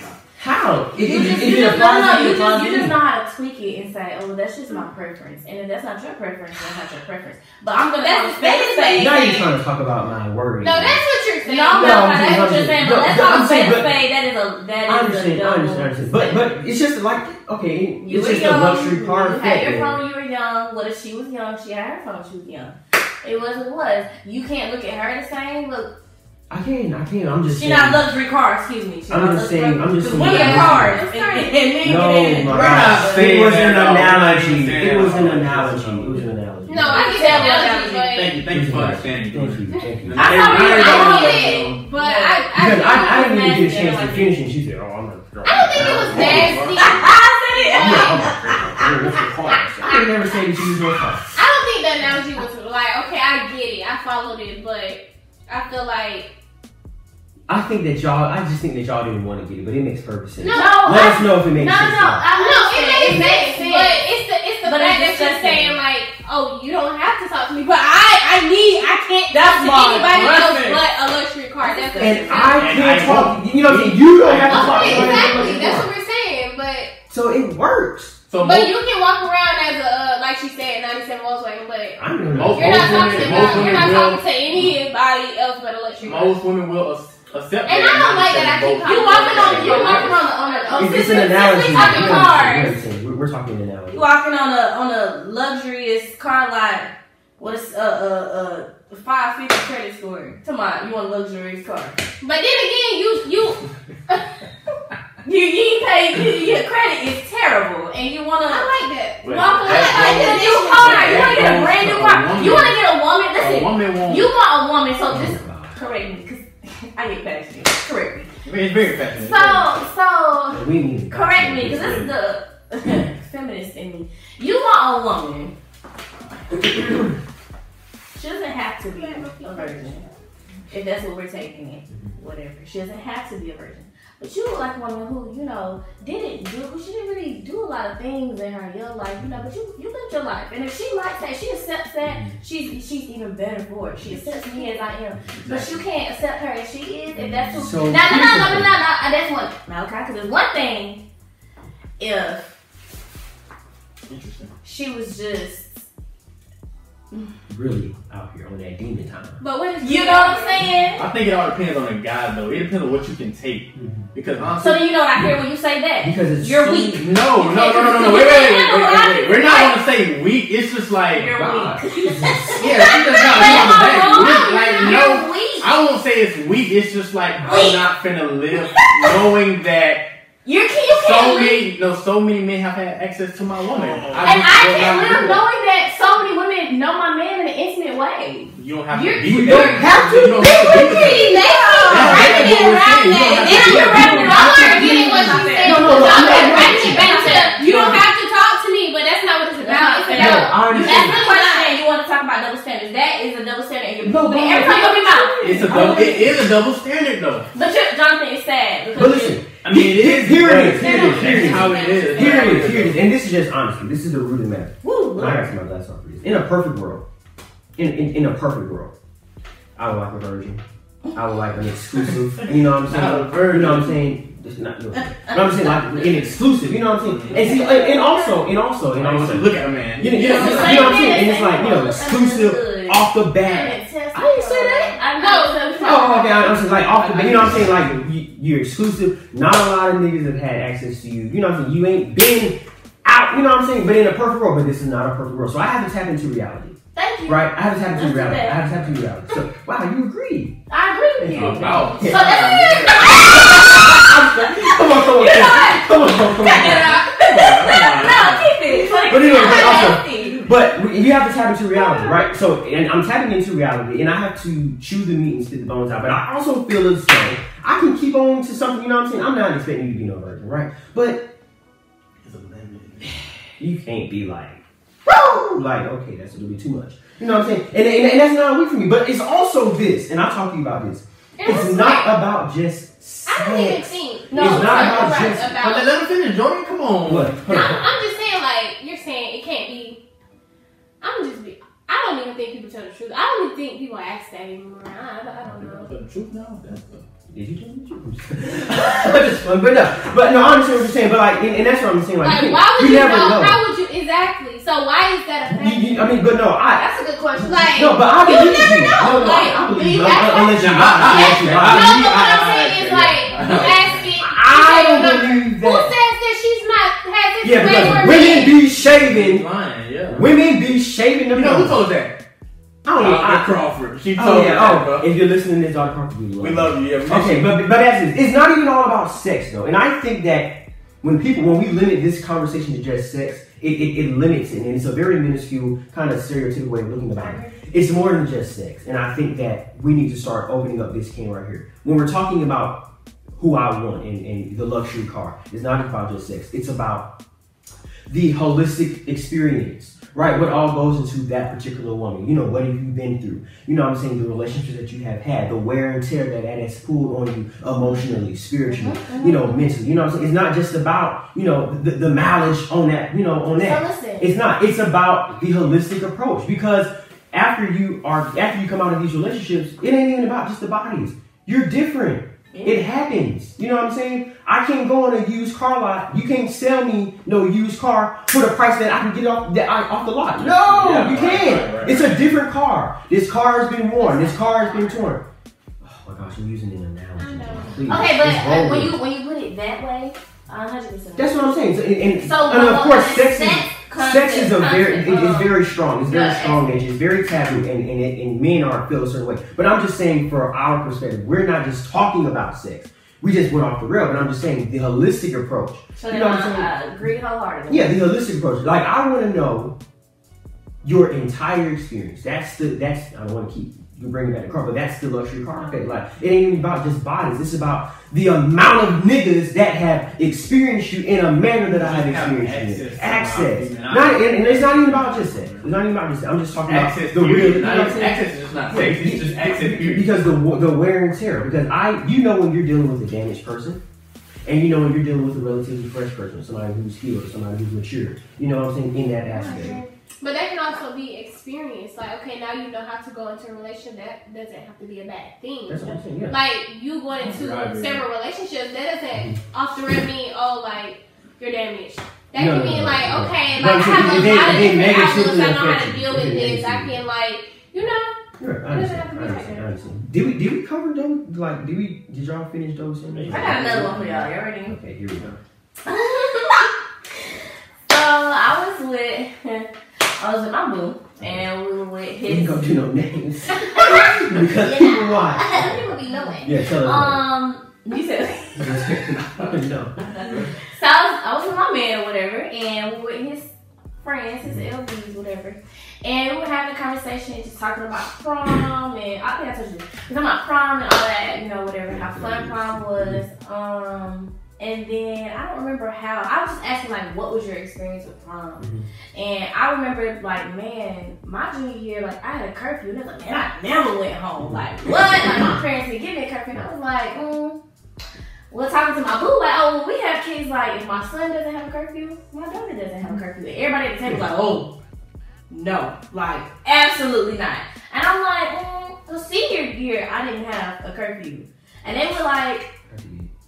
How? It, You it, just, it, you it just, no, no, you just, you just know how to tweak it and say, oh, that's just my preference. And if that's not your preference, that's not your preference. But I'm gonna That's- call a spade a that is spade. Now you're trying to talk about my word. No, that's what you're saying. No, no, No, I'm that's what you're saying. But saying- let's but call a I'm saying- a. That is a that I is a understand. I understand. I understand. But but it's just like okay, You it's were just young. a luxury car You had your phone. when You were young. What if she was young? She had her phone. when She was young. It was what it was. You can't look at her the same. Look, I can't. I can't. I'm just. she saying. not luxury car. Excuse me. She I'm not just saying- I'm just Because saying- women Yeah. cars. Let's And, and men No, get in it. my We're God. It was an analogy. It was an analogy. It was an analogy. No, I get Tell that analogy, Thank you, thank you for understanding. Thank you. Thank you. Not I every- thought we- not I everybody thought knows we- that, but I, I, I, I didn't even get a chance to finish, and she said, "Oh, I'm not." I don't think it was nasty. I said it. I'm not. I'm not. I would never say that she was your fault. I don't think the analogy was like, okay, I get it. I followed it, but I feel like I think that y'all. I just think that y'all didn't want to get it, but it makes perfect sense. No, Let I- us know if it makes No, sense. no, now. I no, it makes sense, but it's the it's the But fact it's that you're saying like, oh, you don't have to talk to me, but I I need I can't That's talk to my anybody else preference. but a luxury car. That's And you're I can't I talk. hope- You know what I'm saying? You don't have to talk. Okay, to me. exactly. That's what we're saying, but So it works. So but most, you can walk around as a uh, like she said, 97 Volkswagen, but I don't know. Most- you're not women- talking most about you're not will- talking to anybody else but a luxury car. most women will accept And that. I don't like that I keep Both- You walking on you walking on the on the on It's, it's since an we- analogy. since we We talking understand, cars. we understand. We're, we're talking an analogy. You walking on a on a luxurious car lot with a s- a a, a five fifty credit score. Come on, you want a luxurious car? But then again, you you You you ain't pay you, your credit is terrible, and you wanna I like that. Well, walk away that like get a goes- new car. You wanna get a brand new car. woman. You wanna get a woman. A Listen, woman won't. you want a woman. So Oh, just correct me, cause I get passionate. Correct me. It's very fascinating. So so We need correct me, because this is the feminist in me. You want a woman. she doesn't have to be a virgin. If that's what we're taking it. Whatever. She doesn't have to be a virgin. But you look like a woman who, you know, didn't do she didn't really do a lot of things in her young life, you know, but you you lived your life. And if she likes that, she accepts that, she's she's even better for it. She accepts me as I am. But you can't accept her as she is if that's who So- no, no, no, no, no, no, no, that's one Malachi, because there's one thing if Interesting. she was just really out here on that demon time. But what is you know what I'm saying? I think it all depends on the guy, though. It depends on what you can take. Mm-hmm. Because So honestly, then you know what I hear when you say that. Because it's You're so- weak. no, no, no, no, no, no. Wait, wait, wait, wait, wait, wait, wait. We're not gonna say weak. It's just like, You're God. weak. yeah, she does not But live I the back. Like, no, I won't say it's weak. It's just like I'm Weak. not finna live knowing that You're you can't so live. many, no, so many men have had access to my woman. Oh, oh, oh. And I can't live do knowing that so many women know my man in an intimate way. You don't have You're- to be with you don't have to You don't have to be with them. See, they keep That's wrapping it we're around saying. You that. don't Then I'm to wrapping it with around them. her, getting what she said. No, no, no, I'm I'm wrapping it back to you don't have to talk to me, but that's not what it's about. It's No, No, about I You understand. ask the question, you want to talk about double standards. That is a double standard, and you're No, proving but- every time you open your mouth. It's a double. It is a double standard, though. But you Jonathan, it's sad But listen, I mean, it is. Here it here it is, here it is. That's how it is. here it is, here it is, and this is just honesty. This is the root of matter. Woo, I got some glass on for this. In a perfect world, in, in in a perfect world, I would like a virgin. I would like an exclusive. You know what I'm saying? Not a virgin. You know what I'm saying? It's not, you know, but I'm saying like in exclusive. You know what I'm saying? And see, and, and also, and also, and And also, also, look at a man. you know, you know, you know what I'm saying? And it's like you know, exclusive off the bat. I didn't say that. I No, know. Oh, okay. I'm saying like off the bat. You know what I'm saying? Like you, you're exclusive. Not a lot of niggas have had access to you. You know what I'm saying? You ain't been out. You know what I'm saying? But in a perfect world, but this is not a perfect world. So I have to tap into reality, Thank you. right? I have to tap into Let's reality. I have to tap into reality. So wow, you agree? I agree with you. Oh, wow. So that's Come on, come on, You know what? come on, come on, come on. no, keep it. Like, But anyway, but I'm also- healthy. But we- you have to tap into reality, right? So, and I'm tapping into reality, and I have to chew the meat and spit the bones out. But I also feel as though I can keep on to something. You know what I'm saying? I'm not expecting you to be no virgin, right? But It's a lemon. you can't be like, woo, like okay, that's a little bit too much. You know what I'm saying? And, and, and that's not a week for me. But it's also this, and I'll talk to you about this. It's not about just I don't even think. No, it's it's not not about right just about- But let, let him finish, Jordan. Come on. what. Hold I'm, on. I'm just I'm just be. I don't even think people tell the truth. I don't even think people ask that anymore. I, I, I don't know. Tell The truth now. That's the. Did you tell the truth? But no, but no, I understand what you're saying. But like, and, and that's what I'm saying. Like, Like, you, why would you you, never know? know. How would you exactly? So why is that a You- fact? you- I mean, but no, I That's a good question. Like, no, but I you never you. know. No, no, Like, I believe these you. aspects- Unless you Nah, lie, I- unless you I- lie. no, I- but what I'm I- saying I- is I- like I- you ask it. I don't you say, believe Who that. says that she's not had this Yeah, because regular women man? be shaving. lying. Yeah. Women be shaving You them. know who told that? I don't know. Dr. I, Crawford. She oh, told oh yeah. that, Oh, bro. if you're listening to this, Dr. Parker, we love We you. love you. Yeah. we Okay, but but that's it. It's not even all about sex though, and I think that when people when we limit this conversation to just sex, it, it, it limits it, and it's a very minuscule kind of stereotypical way of looking about it. It's more than just sex, and I think that we need to start opening up this can right here. When we're talking about who I want and the luxury car, it's not about just sex. It's about the holistic experience, right? What all goes into that particular woman. You know, what have you been through? You know what I'm saying? The relationships that you have had, the wear and tear that that has pulled on you emotionally, spiritually, mm-hmm. you know, mentally. You know what I'm saying? It's not just about, you know, the, the mileage on that, you know, on that. So. It's not. It's about the holistic approach because after you are after you come out of these relationships, it ain't even about just the bodies. You're different. It happens. You know what I'm saying? I can't go on a used car lot. You can't sell me no used car for the price that I can get off that I, off the lot. No, Yeah, you right, can't. right, right, It's a different car. This car has been worn. This car has been torn. Oh my gosh, I'm using an analogy. I know. Please, Okay, but it's uh, when you when you put it that way, hundred percent. That's what I'm saying. So, and, and, So, and of course, the sex is sex is a very it- it's uh-huh. very strong. It's very Yeah, strong and It's very taboo, and and, it, and men are feel a certain way. But I'm just saying, for our perspective, we're not just talking about sex. We just went off the rail. But I'm just saying the holistic approach. So You know what I'm saying? Uh, I agree wholeheartedly. Yeah, the holistic approach. Like I want to know your entire experience. That's the that's I don't want to keep you bring it back to car, but that's the luxury car effect. Like it ain't even about just bodies. It's about the amount of niggas that have experienced you in a manner that I have experienced you access Access. Not, and, and it's not even about just sex. It's not even about just sex. I'm just talking Access about the to real. you. You know Not what I'm even- saying? Access is just not sex. It's just access period. Because the the wear and tear. Because I, you know, when you're dealing with a damaged person, and you know when you're dealing with a relatively fresh person, somebody who's healed, somebody who's mature. You know what I'm saying in that aspect. But that can also be experience. Like, okay, now you know how to go into a relationship. That doesn't have to be a bad thing. That's what I'm saying. Yeah. Like you going into Right, right. several relationships, that doesn't off the rip mean oh like you're damaged. That No, can no, mean no, like no. okay, But like I it- have a lot of different outlooks. I know how to deal with this. I can like you know. Sure, I understand. I understand. I understand. Did we did we cover those? Like, did we did y'all finish those? in there? I got another one for y'all. Y'all ready? Okay, here we go. so I was with I was with my boo, and we were with We his. ain't gonna do no names because people watch. People be knowing. Yeah, tell us. Um, you said. no. So I was, I was with my man or whatever, and we were with his friends, his LBs, whatever. And we were having a conversation, just talking about prom, and I think I told you, this. talking about prom and all that, you know, whatever, how fun prom was. Um, and then I don't remember how. I was just asking like, what was your experience with prom? Mhm. And I remember like, man, my junior year, like I had a curfew, and I was like, man, I never went home. Like what? Like my parents didn't give me a curfew, and I was like, mm. Well, talking to my boo, like, oh, we have kids, like, if my son doesn't have a curfew, my daughter doesn't have a curfew. And everybody at the table was like, oh, no, like, absolutely not. And I'm like, mm, the senior year, I didn't have a curfew. And they were like,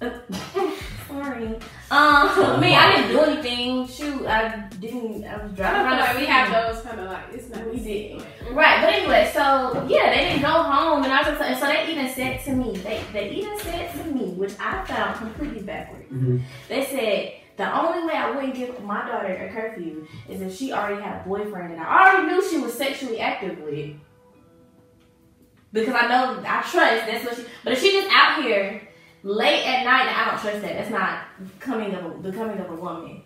Sorry. Um, I mean, I didn't do anything. Shoot, I didn't. I was driving around. like the we city. have those kind of like it's not We did. same. Right, but anyway, so yeah, they didn't go home, and I was just, and so they even said to me, they they even said to me, which I found completely backwards. Mhm. They said the only way I wouldn't give my daughter a curfew is if she already had a boyfriend, and I already knew she was sexually active with. Because I know I trust that's what she. But if she just out here late at night, I don't trust that. That's not coming of a, becoming of a woman.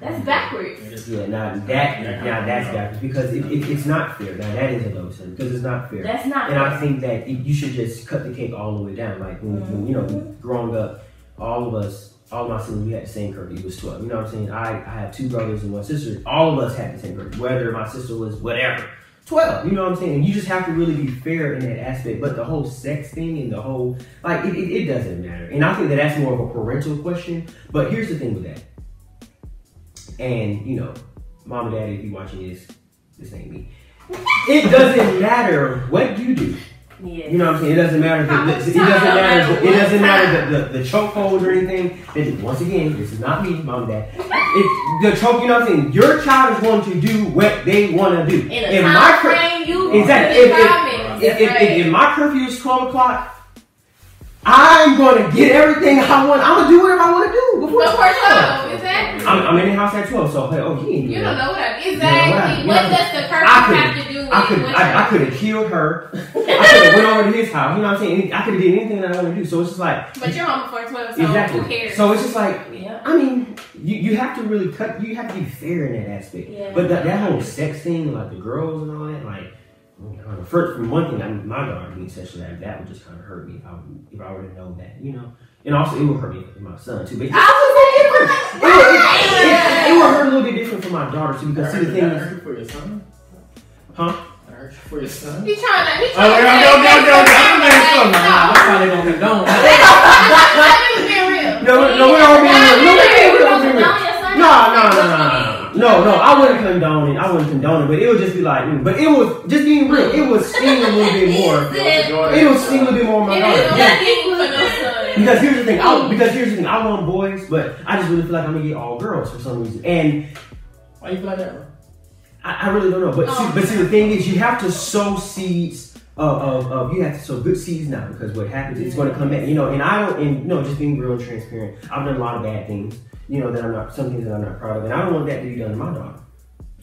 That's mm-hmm. backwards. Yeah, now that now that's backwards because it, it, it's not fair. Now that is a low standard because it's not fair. That's not. And I think that it, you should just cut the cake all the way down. Like when, when you know, mm-hmm. growing up, all of us, all of my siblings, we had the same curfew. It was twelve. You know what I'm saying? I, I have two brothers and one sister. All of us had the same curfew. Whether my sister was whatever, twelve. You know what I'm saying? You just have to really be fair in that aspect. But the whole sex thing and the whole like it, it, it doesn't matter. And I think that that's more of a parental question. But here's the thing with that. And you know, mom and dad, if you're watching this, this ain't me. It doesn't matter what you do. Yeah. You know what I'm saying? It doesn't matter. The, it doesn't matter. The, it doesn't matter the, the, the chokehold or anything. It, once again, this is not me, mom, and dad. If the choke, you know what I'm saying? Your child is going to do what they want to do. In a If time my cur- frame, you Exactly. If- if- five if, if, right. if, if my curfew is 12 o'clock, I'm going to get everything I want. I'm going to do whatever I want to do before Before 12. twelve, exactly. I'm, I'm in the house at 12, so hey, oh, he ain't You don't know what I, You know exactly. what I- you what know- does the curfew I could- have to do with I could, what I, I could have killed her. I could have went over to his house. You know what I'm saying? I could have did anything that I want to do. So it's just like But you're home before twelve, so exactly. who cares? So it's just like Yeah. I mean, you, you have to really cut. You have to be fair in that aspect. Yeah. But that, that whole sex thing, like the girls and all that, like. I don't know, First, from one thing, I mean, my daughter being sexually active, that would just kind of hurt me if I would, if I were to know that, you know. And also, it would hurt me with my son too. But I was it, would- it, it, it would hurt a little bit different for my daughter too because see the thing That is, hurt you for your son? Huh? That hurt you for your son? He trying to. He Oh, trying yeah, to. okay, okay, okay, okay. I'm Like, gonna no. That's probably gonna be gone. Let me be real. no, no, we don't be no, no, we don't- we don't be real. No, No, no, no, no, no, no, no. I wouldn't condone it. I wouldn't condone it, but it would just be like, mm. but it was just being real. It would sting a little bit more. It would sting a little bit more on my It daughter. Yeah. nothing for no son. Because here's the thing. I, because here's the thing. I want boys, but I just really feel like I'm gonna get all girls for some reason. And Why you feel like that. I, I really don't know. But see, Oh. but see, the thing is, you have to sow seeds of, of, of you have to sow good seeds now because what happens is it's going to come back. You know, and I don't. And you know, just being real and transparent. I've done a lot of bad things. You know that I'm not some things that I'm not proud of, and I don't want that to be done to my daughter.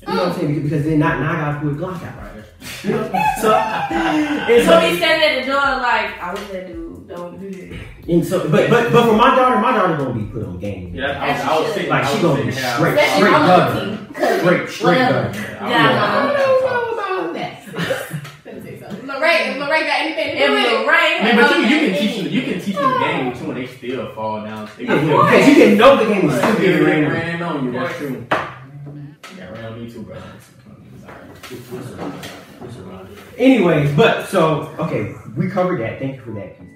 You know what I'm oh. saying? Because, because then not now I gotta put a Glock out. Right. You know? So, and So so, he's standing at the door like, I wish that dude don't do that. and so, but but but for my daughter, my daughter gonna be put on game. Yeah, I was, I was thinking, Like, I she gonna be thinking straight, Especially straight on gutter. the team. cousin, Straight, straight whatever. gutter. Yeah, I don't I know. don't know about that. Let me say something. Lorraine, if Lorraine got anything to do with it. Lorraine I mean, but you, you can teach you can teach them the ah. game too, and they still fall down. They Yeah, can yeah, because you can know the game is Right. stupid They random. ran on you. That's true. Yeah, ran on me too, bro. Anyways, but so okay, we covered that. Thank you for that piece.